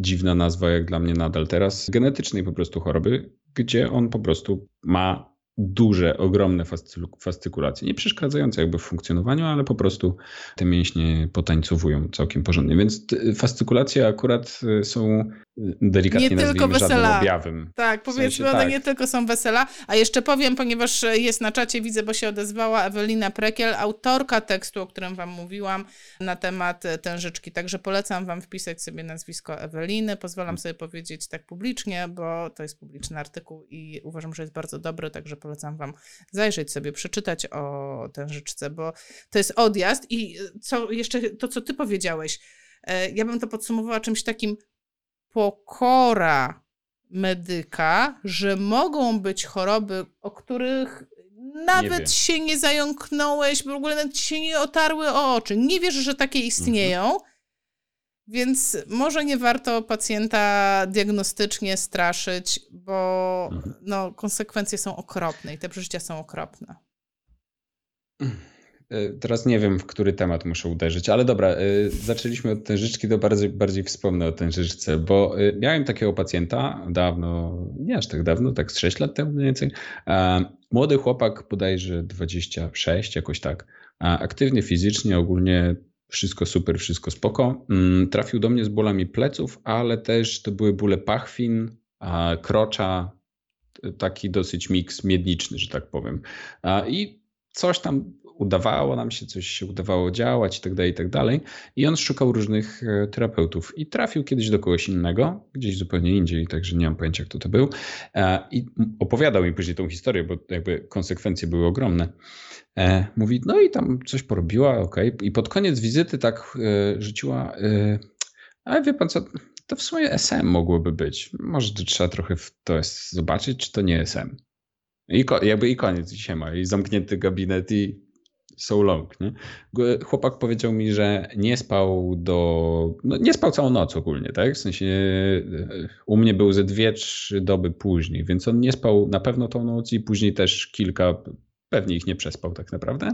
dziwna nazwa jak dla mnie nadal teraz, genetycznej po prostu choroby, gdzie on po prostu ma duże, ogromne fascykulacje. Nie przeszkadzające jakby w funkcjonowaniu, ale po prostu te mięśnie potańcowują całkiem porządnie. Więc fascykulacje akurat y, są delikatnie nie tylko wesela. objawem. Tak, powiedzmy, w sensie, one tak. nie tylko są wesela. A jeszcze powiem, ponieważ jest na czacie, widzę, bo się odezwała Ewelina Prekiel, autorka tekstu, o którym wam mówiłam na temat tężyczki. Także polecam wam wpisać sobie nazwisko Eweliny. Pozwalam sobie powiedzieć tak publicznie, bo to jest publiczny artykuł i uważam, że jest bardzo dobry, także polecam wam zajrzeć sobie, przeczytać o tężyczce, bo to jest odjazd i co jeszcze, to co ty powiedziałeś, e, ja bym to podsumowała czymś takim pokora medyka, że mogą być choroby, o których nawet nie się nie zająknąłeś, w ogóle nawet się nie otarły o oczy. Nie wiesz, że takie istnieją. Mhm. Więc może nie warto pacjenta diagnostycznie straszyć, bo mhm. no, konsekwencje są okropne i te przeżycia są okropne. E, teraz nie wiem, w który temat muszę uderzyć, ale dobra, e, zaczęliśmy od tężyczki, to bardziej, bardziej wspomnę o tężyczce, bo e, miałem takiego pacjenta dawno, nie aż tak dawno, tak z 6 lat temu mniej więcej. Młody chłopak, bodajże 26, jakoś tak, aktywny fizycznie, ogólnie wszystko super, wszystko spoko. Mm, trafił do mnie z bólami pleców, ale też to były bóle pachwin, krocza, taki dosyć miks miedniczny, że tak powiem. I coś tam udawało nam się, coś się udawało działać i tak dalej, i tak. I on szukał różnych e, terapeutów i trafił kiedyś do kogoś innego, gdzieś zupełnie indziej, także nie mam pojęcia, kto to był. E, I opowiadał mi później tą historię, bo jakby konsekwencje były ogromne. E, mówi, no i tam coś porobiła, ok. I pod koniec wizyty tak rzuciła, ale wie pan co, to w sumie SM mogłoby być. Może trzeba trochę w to zobaczyć, czy to nie SM. I jakby i koniec, i ma. I zamknięty gabinet i so long. Nie? Chłopak powiedział mi, że nie spał do. No nie spał całą noc ogólnie, tak? W sensie e, u mnie był ze dwie, trzy doby później, więc on nie spał na pewno tą noc i później też kilka. Pewnie ich nie przespał tak naprawdę.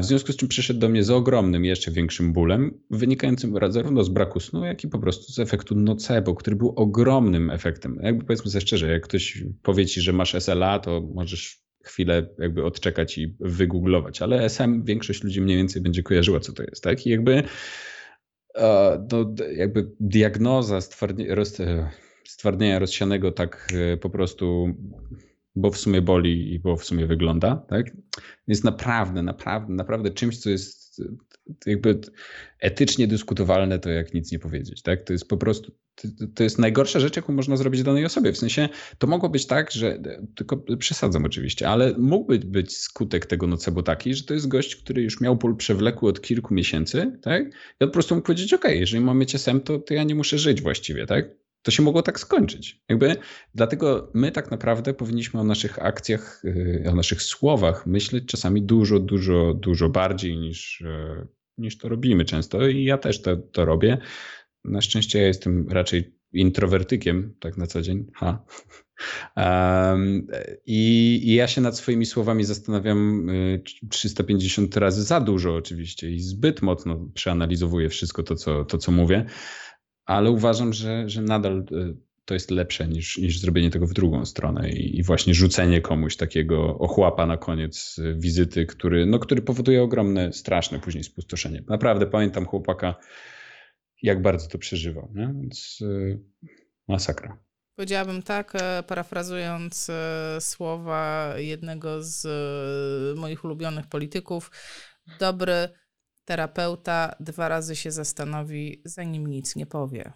W związku z czym przyszedł do mnie z ogromnym, jeszcze większym bólem, wynikającym zarówno z braku snu, jak i po prostu z efektu nocebo, który był ogromnym efektem. Jakby powiedzmy sobie szczerze, jak ktoś powie ci, że masz SLA, to możesz chwilę jakby odczekać i wygooglować, ale SM większość ludzi mniej więcej będzie kojarzyła, co to jest, tak? I jakby no, jakby diagnoza stwardnienia rozsianego tak e, po prostu, bo w sumie boli i bo w sumie wygląda, tak? Jest naprawdę, naprawdę, naprawdę czymś, co jest jakby etycznie dyskutowalne, to jak nic nie powiedzieć, tak? To jest po prostu to jest najgorsza rzecz, jaką można zrobić danej osobie. W sensie to mogło być tak, że tylko przesadzam oczywiście, ale mógłby być skutek tego nocebo taki, że to jest gość, który już miał ból przewlekły od kilku miesięcy, tak? I on po prostu mógł powiedzieć, ok, jeżeli mamy cię sem, to, to ja nie muszę żyć właściwie, tak? To się mogło tak skończyć. Jakby dlatego my tak naprawdę powinniśmy o naszych akcjach, y, o naszych słowach myśleć czasami dużo, dużo, dużo bardziej niż, y, niż to robimy często. I ja też to, to robię. Na szczęście ja jestem raczej introwertykiem, tak na co dzień. Ha. Um, i, i, ja się nad swoimi słowami zastanawiam 350 y, razy za dużo oczywiście i zbyt mocno przeanalizowuję wszystko to, co, to, co mówię, ale uważam, że, że nadal y, to jest lepsze niż, niż zrobienie tego w drugą stronę i, i właśnie rzucenie komuś takiego ochłapa na koniec wizyty, który, no, który powoduje ogromne, straszne później spustoszenie. Naprawdę pamiętam chłopaka, jak bardzo to przeżywał. Nie? Więc yy, masakra. Powiedziałabym tak, e, parafrazując e, słowa jednego z e, moich ulubionych polityków, dobry terapeuta dwa razy się zastanowi, zanim nic nie powie.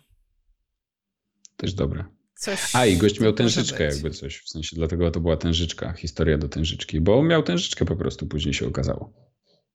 Też dobre. Coś A i gość miał tężyczkę jakby coś, w sensie dlatego to była tężyczka, historia do tężyczki, bo miał tężyczkę po prostu, później się okazało.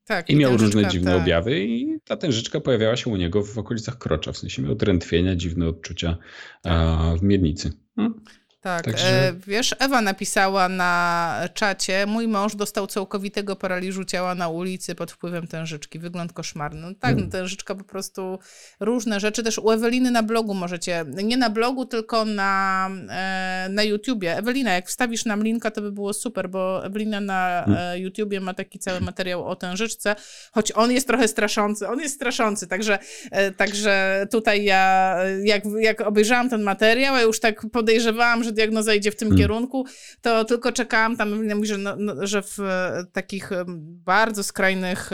Tak, I miał różne dziwne tak. objawy i ta tężyczka pojawiała się u niego w okolicach krocza, w sensie miał drętwienia, dziwne odczucia tak. w miednicy. Hmm? Tak, Także... e, wiesz, Ewa napisała na czacie, mój mąż dostał całkowitego paraliżu ciała na ulicy pod wpływem tężyczki, wygląd koszmarny. No tak, hmm. tężyczka po prostu różne rzeczy, też u Eweliny na blogu możecie, nie na blogu, tylko na, e, na YouTubie. Ewelina, jak wstawisz nam linka, to by było super, bo Ewelina na hmm. YouTubie ma taki cały materiał o tężyczce, choć on jest trochę straszący, on jest straszący, także, także tutaj ja, jak, jak obejrzałam ten materiał, a już tak podejrzewałam, że diagnoza idzie w tym hmm. kierunku, to tylko czekałam, tam mówi, że, no, no, że w takich bardzo skrajnych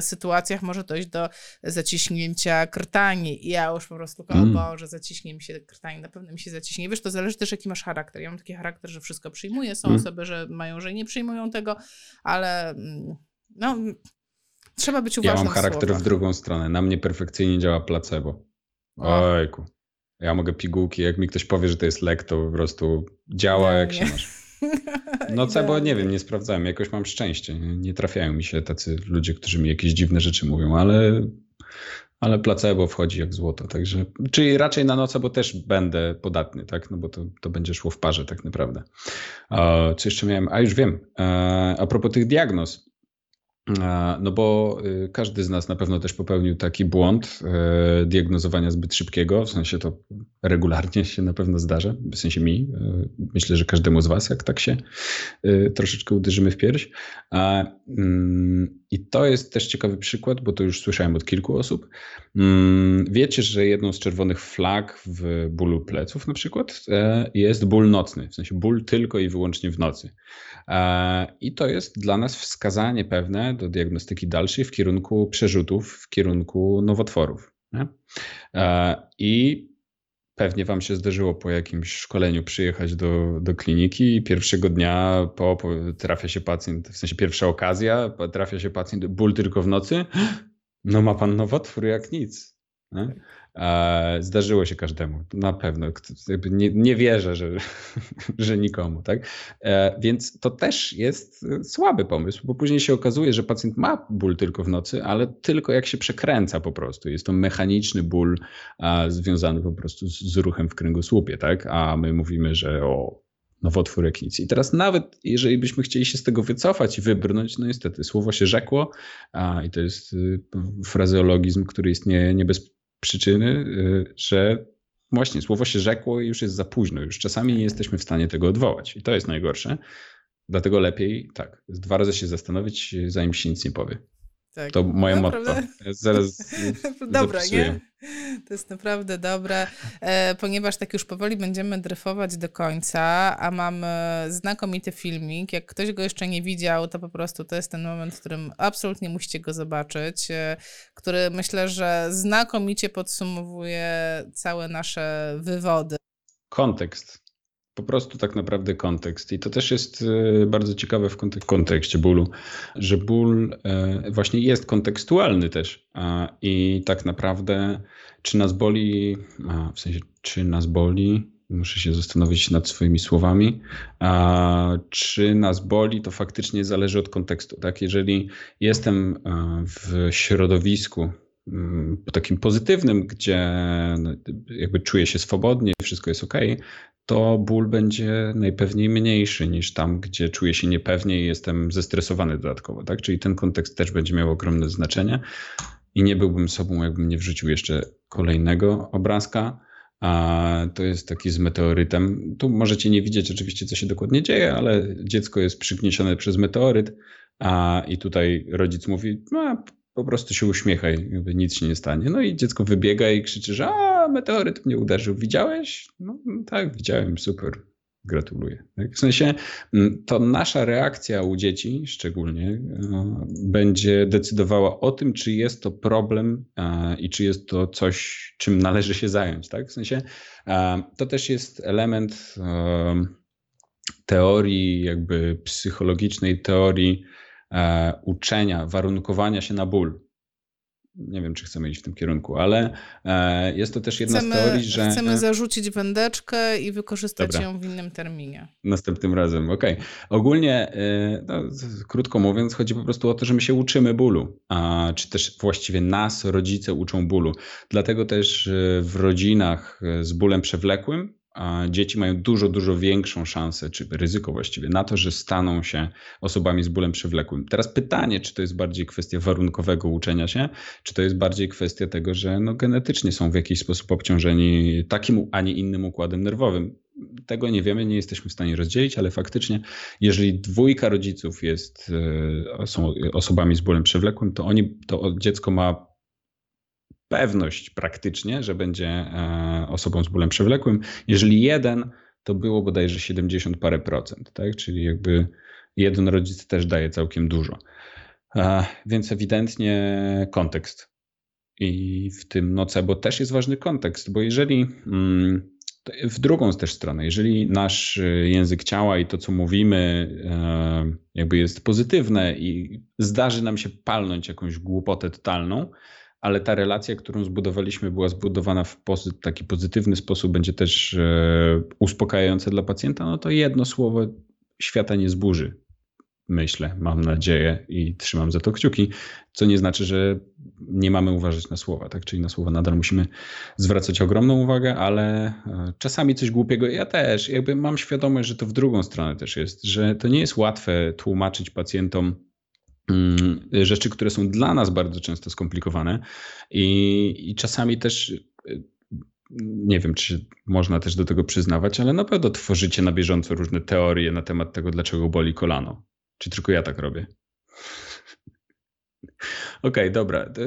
sytuacjach może dojść do zaciśnięcia krtani i ja już po prostu, o mm. Boże, zaciśnie mi się krtani, na pewno mi się zaciśnie. Wiesz, to zależy też, jaki masz charakter. Ja mam taki charakter, że wszystko przyjmuję. Są mm. osoby, że mają, że nie przyjmują tego, ale mm, no, trzeba być uważnym Ja mam charakter w drugą stronę. Na mnie perfekcyjnie działa placebo. Ojku. Ja mogę pigułki, jak mi ktoś powie, że to jest lek, to po prostu działa, jak się masz. No co, bo nie wiem, nie sprawdzałem. Jakoś mam szczęście. Nie trafiają mi się tacy ludzie, którzy mi jakieś dziwne rzeczy mówią, ale ale placebo wchodzi jak złoto, także, czyli raczej na bo też będę podatny, tak, no bo to, to będzie szło w parze tak naprawdę. Co jeszcze miałem? A już wiem, e, a propos tych diagnoz, no bo y, każdy z nas na pewno też popełnił taki błąd e, diagnozowania zbyt szybkiego, w sensie to regularnie się na pewno zdarza, w sensie mi, e, myślę, że każdemu z was, jak tak się e, troszeczkę uderzymy w pierś. Mm, I to jest też ciekawy przykład, bo to już słyszałem od kilku osób. Mm, wiecie, że jedną z czerwonych flag w bólu pleców na przykład jest ból nocny, w sensie ból tylko i wyłącznie w nocy. I to jest dla nas wskazanie pewne do diagnostyki dalszej w kierunku przerzutów, w kierunku nowotworów. Nie? I pewnie Wam się zdarzyło po jakimś szkoleniu przyjechać do, do kliniki i pierwszego dnia po, po, trafia się pacjent, w sensie pierwsza okazja, trafia się pacjent, ból tylko w nocy. No ma Pan nowotwór jak nic. Nie? Zdarzyło się każdemu, na pewno. Nie, nie wierzę, że, że nikomu, tak? E, więc to też jest słaby pomysł, bo później się okazuje, że pacjent ma ból tylko w nocy, ale tylko jak się przekręca po prostu. Jest to mechaniczny ból związany po prostu z, z ruchem w kręgosłupie, tak? A my mówimy, że o nowotwór nic. I teraz nawet jeżeli byśmy chcieli się z tego wycofać i wybrnąć, no niestety słowo się rzekło a, i to jest y, frazeologizm, który istnieje nie bez przyczyny, y, że właśnie słowo się rzekło i już jest za późno. Już czasami nie jesteśmy w stanie tego odwołać. I to jest najgorsze. Dlatego lepiej tak, dwa razy się zastanowić, zanim się nic nie powie. Tak. To moje no, motto. Zaraz Dobra, nie? To jest naprawdę dobre, e, ponieważ tak już powoli będziemy dryfować do końca, a mam znakomity filmik. Jak ktoś go jeszcze nie widział, to po prostu to jest ten moment, w którym absolutnie musicie go zobaczyć, e, który myślę, że znakomicie podsumowuje całe nasze wywody. Kontekst po prostu tak naprawdę kontekst. I to też jest e, bardzo ciekawe w kontekście bólu, że ból e, właśnie jest kontekstualny też. I tak naprawdę, czy nas boli, w sensie, czy nas boli, muszę się zastanowić nad swoimi słowami, czy nas boli, to faktycznie zależy od kontekstu. Tak? Jeżeli jestem e, w środowisku, takim pozytywnym, gdzie no, jakby czuję się swobodnie, wszystko jest ok, to ból będzie najpewniej mniejszy niż tam, gdzie czuję się niepewnie i jestem zestresowany dodatkowo. Tak? Czyli ten kontekst też będzie miał ogromne znaczenie i nie byłbym sobą, jakbym nie wrzucił jeszcze kolejnego obrazka. A to jest taki z meteorytem. Tu możecie nie widzieć oczywiście, co się dokładnie dzieje, ale dziecko jest przygniesione przez meteoryt, a i tutaj rodzic mówi, no, po prostu się uśmiechaj, jakby nic się nie stanie. No i dziecko wybiega i krzyczy, że a, meteoryt mnie uderzył. Widziałeś? No, no tak, widziałem, super. Gratuluję. W sensie mm, to nasza reakcja u dzieci szczególnie e, będzie decydowała o tym, czy jest to problem e, i czy jest to coś, czym należy się zająć. Tak? W sensie e, to też jest element teorii, jakby psychologicznej teorii E, uczenia, warunkowania się na ból. Nie wiem, czy chcemy iść w tym kierunku, ale e, jest to też jedna chcemy, z teorii, że. Chcemy zarzucić wędeczkę i wykorzystać Dobra. ją w innym terminie. Następnym razem, okej. Okay. Ogólnie, e, no, krótko mówiąc, chodzi po prostu o to, że my się uczymy bólu, a, czy też właściwie nas rodzice uczą bólu. Dlatego też w rodzinach z bólem przewlekłym dzieci mają dużo, dużo większą szansę, czy ryzyko właściwie, na to, że staną się osobami z bólem przewlekłym. Teraz pytanie, czy to jest bardziej kwestia warunkowego uczenia się, czy to jest bardziej kwestia tego, że no, genetycznie są w jakiś sposób obciążeni takim, a nie innym układem nerwowym. Tego nie wiemy, nie jesteśmy w stanie rozdzielić, ale faktycznie, jeżeli dwójka rodziców jest, e, są osobami z bólem przewlekłym, to oni, to dziecko ma pewność praktycznie, że będzie e, osobą z bólem przewlekłym. Jeżeli jeden, to było bodajże 70 parę procent, tak? Czyli jakby jeden rodzic też daje całkiem dużo. E, więc ewidentnie kontekst. I w tym nocebo też jest ważny kontekst, bo jeżeli mm, w drugą też stronę, jeżeli nasz język ciała i to, co mówimy, e, jakby jest pozytywne i zdarzy nam się palnąć jakąś głupotę totalną, ale ta relacja, którą zbudowaliśmy, była zbudowana w taki pozytywny sposób, będzie też e, uspokajające dla pacjenta, no to jedno słowo świata nie zburzy. Myślę, mam nadzieję i trzymam za to kciuki, co nie znaczy, że nie mamy uważać na słowa, tak? Czyli na słowa nadal musimy zwracać ogromną uwagę, ale e, czasami coś głupiego. Ja też jakby mam świadomość, że to w drugą stronę też jest, że to nie jest łatwe tłumaczyć pacjentom, rzeczy, które są dla nas bardzo często skomplikowane i, i czasami też y, nie wiem, czy można też do tego przyznawać, ale na pewno tworzycie na bieżąco różne teorie na temat tego, dlaczego boli kolano. Czy tylko ja tak robię? Okej, okay, dobra. To,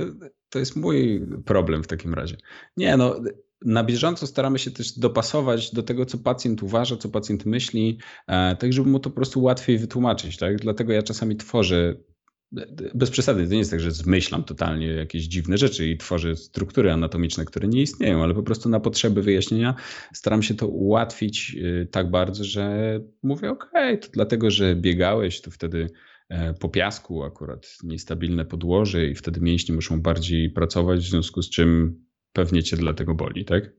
to, jest mój problem w takim razie. Nie, no. Na bieżąco staramy się też dopasować do tego, co pacjent uważa, co pacjent myśli, e, tak żeby mu to po prostu łatwiej wytłumaczyć. Tak? Dlatego ja czasami tworzę bez przesady, to nie jest tak, że zmyślam totalnie jakieś dziwne rzeczy i tworzę struktury anatomiczne, które nie istnieją, ale po prostu na potrzeby wyjaśnienia staram się to ułatwić y, tak bardzo, że mówię, ok, to dlatego, że biegałeś, to wtedy e, po piasku akurat niestabilne podłoże i wtedy mięśnie muszą bardziej pracować, w związku z czym pewnie cię dlatego boli, tak?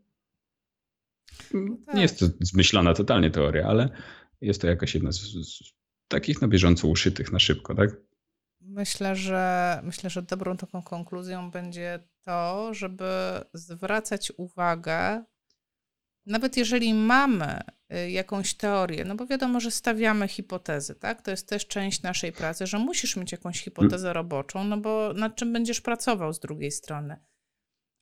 No tak. Nie jest to zmyślana totalnie teoria, ale jest to jakaś jedna z, z takich na bieżąco uszytych na szybko, tak? Myślę, że myślę, że dobrą taką konkluzją będzie to, żeby zwracać uwagę, nawet jeżeli mamy y, jakąś teorię, no bo wiadomo, że stawiamy hipotezy, tak? To jest też część naszej pracy, że musisz mieć jakąś hipotezę roboczą, no bo nad czym będziesz pracował z drugiej strony.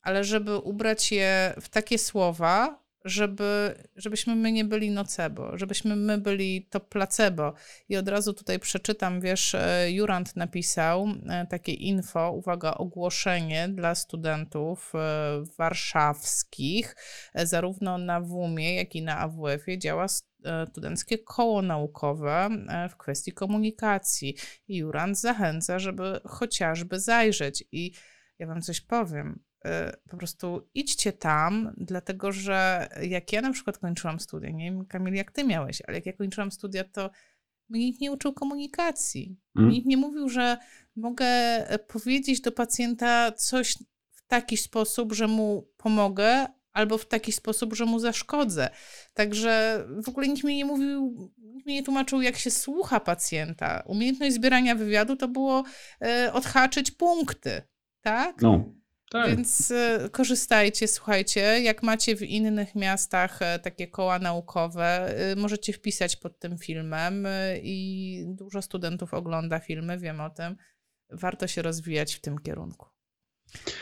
Ale żeby ubrać je w takie słowa, żeby, żebyśmy my nie byli nocebo, żebyśmy my byli to placebo. I od razu tutaj przeczytam, wiesz, e, Jurand napisał e, takie info, uwaga, ogłoszenie dla studentów e, warszawskich, zarówno na WUMie, jak i na AWF-ie działa studenckie koło naukowe w kwestii komunikacji. I Jurand zachęca, żeby chociażby zajrzeć. I ja wam coś powiem po prostu idźcie tam, dlatego że jak ja na przykład kończyłam studia, nie wiem Kamil, jak ty miałeś, ale jak ja kończyłam studia, to mnie nikt nie uczył komunikacji. Mm. Nikt nie mówił, że mogę e, powiedzieć do pacjenta coś w taki sposób, że mu pomogę, albo w taki sposób, że mu zaszkodzę. Także w ogóle nikt mi nie mówił, nikt mi nie tłumaczył, jak się słucha pacjenta. Umiejętność zbierania wywiadu to było e, odhaczyć punkty, tak? No. Tak. Więc y, korzystajcie, słuchajcie. Jak macie w innych miastach y, takie koła naukowe, y, możecie wpisać pod tym filmem i dużo studentów ogląda filmy, wiem o tym. Warto się rozwijać w tym kierunku.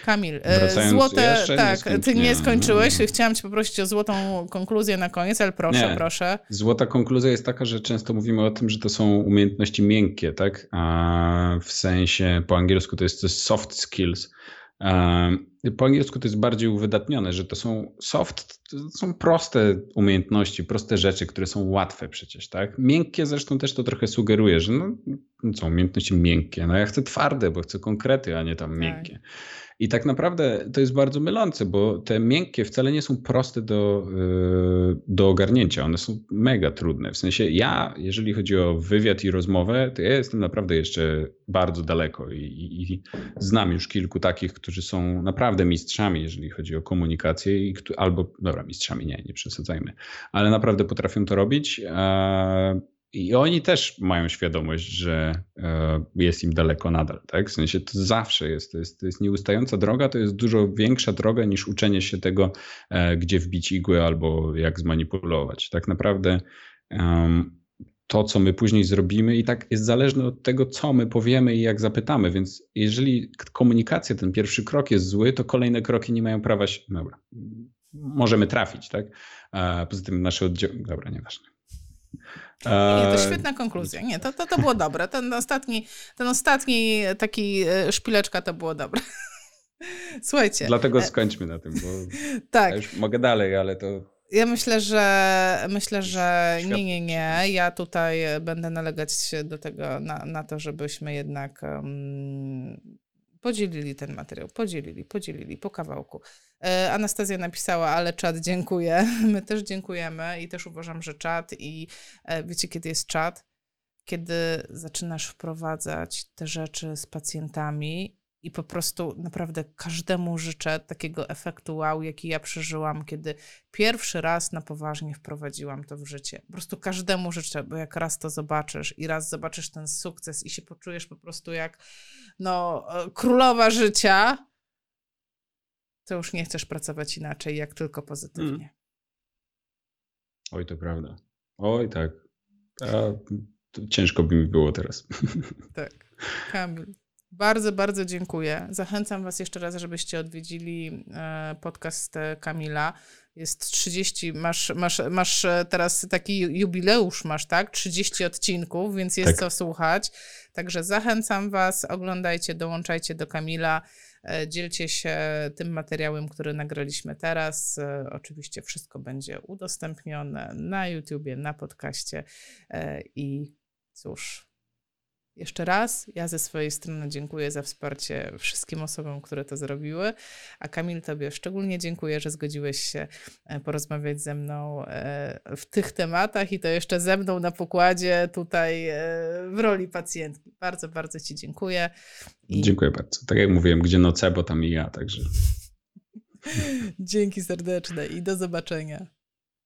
Kamil, Wracając złote, tak, nie ty nie skończyłeś. Chciałam cię poprosić o złotą konkluzję na koniec, ale proszę, nie. proszę. Złota konkluzja jest taka, że często mówimy o tym, że to są umiejętności miękkie, tak? A w sensie po angielsku to jest soft skills po angielsku to jest bardziej uwydatnione, że to są soft, to są proste umiejętności, proste rzeczy, które są łatwe przecież, tak? Miękkie zresztą też to trochę sugeruje, że no, co, umiejętności miękkie, no ja chcę twarde, bo chcę konkrety, a nie tam tak. miękkie. I tak naprawdę to jest bardzo mylące, bo te miękkie wcale nie są proste do, yy, do ogarnięcia. One są mega trudne. W sensie ja, jeżeli chodzi o wywiad i rozmowę, to ja jestem naprawdę jeszcze bardzo daleko i, i, i znam już kilku takich, którzy są naprawdę mistrzami, jeżeli chodzi o komunikację, i, albo, dobra, mistrzami nie, nie przesadzajmy, ale naprawdę potrafią to robić. I oni też mają świadomość, że e, jest im daleko nadal. Tak? W sensie to zawsze jest to, jest. to jest nieustająca droga, to jest dużo większa droga niż uczenie się tego, e, gdzie wbić igłę albo jak zmanipulować. Tak naprawdę to, co my później zrobimy, i tak jest zależne od tego, co my powiemy i jak zapytamy. Więc jeżeli komunikacja, ten pierwszy krok jest zły, to kolejne kroki nie mają prawa się. Dobra, możemy trafić, tak? A poza tym nasze oddziały. Dobra, nieważne. Nie, to świetna konkluzja. Nie, to, to, to było dobre. Ten ostatni, ten ostatni taki e, szpileczka to było dobre. Słuchajcie. Dlatego e, skończmy na tym, bo tak. ja już mogę dalej, ale to ja myślę, że myślę, że nie, nie, nie. Ja tutaj będę nalegać do tego, na, na to, żebyśmy jednak um, podzielili ten materiał. Podzielili, podzielili po kawałku. E, Anastazja napisała, ale czat dziękuję. My też dziękujemy i też uważam, że czat i e, wiecie, kiedy jest czat? Kiedy zaczynasz wprowadzać te rzeczy z pacjentami i po prostu naprawdę każdemu życzę takiego efektu wow, jaki ja przeżyłam, kiedy pierwszy raz na poważnie wprowadziłam to w życie. Po prostu każdemu życzę, bo jak raz to zobaczysz i raz zobaczysz ten sukces i się poczujesz po prostu jak no, e, królowa życia, to już nie chcesz pracować inaczej, jak tylko pozytywnie. Mm. Oj, to prawda. Oj, tak. A, ciężko by mi było teraz. Tak. Kamil. Bardzo, bardzo dziękuję. Zachęcam Was jeszcze raz, żebyście odwiedzili e, podcast e, Kamila. Jest 30, masz, masz, masz e, teraz taki jubileusz, masz tak? 30 odcinków, więc jest tak. co słuchać. Także zachęcam Was, oglądajcie, dołączajcie do Kamila, dzielcie się tym materiałem, który nagraliśmy teraz. Oczywiście wszystko będzie udostępnione na YouTubie, na podcaście i cóż, jeszcze raz, ja ze swojej strony dziękuję za wsparcie wszystkim osobom, które to zrobiły, a Kamil, Tobie szczególnie dziękuję, że zgodziłeś się e, porozmawiać ze mną e, w tych tematach i to jeszcze ze mną na pokładzie tutaj e, w roli pacjentki. Bardzo, bardzo Ci dziękuję. I... Dziękuję bardzo. Tak jak mówiłem, gdzie noce, bo tam i ja, także. Dzięki serdeczne i do zobaczenia.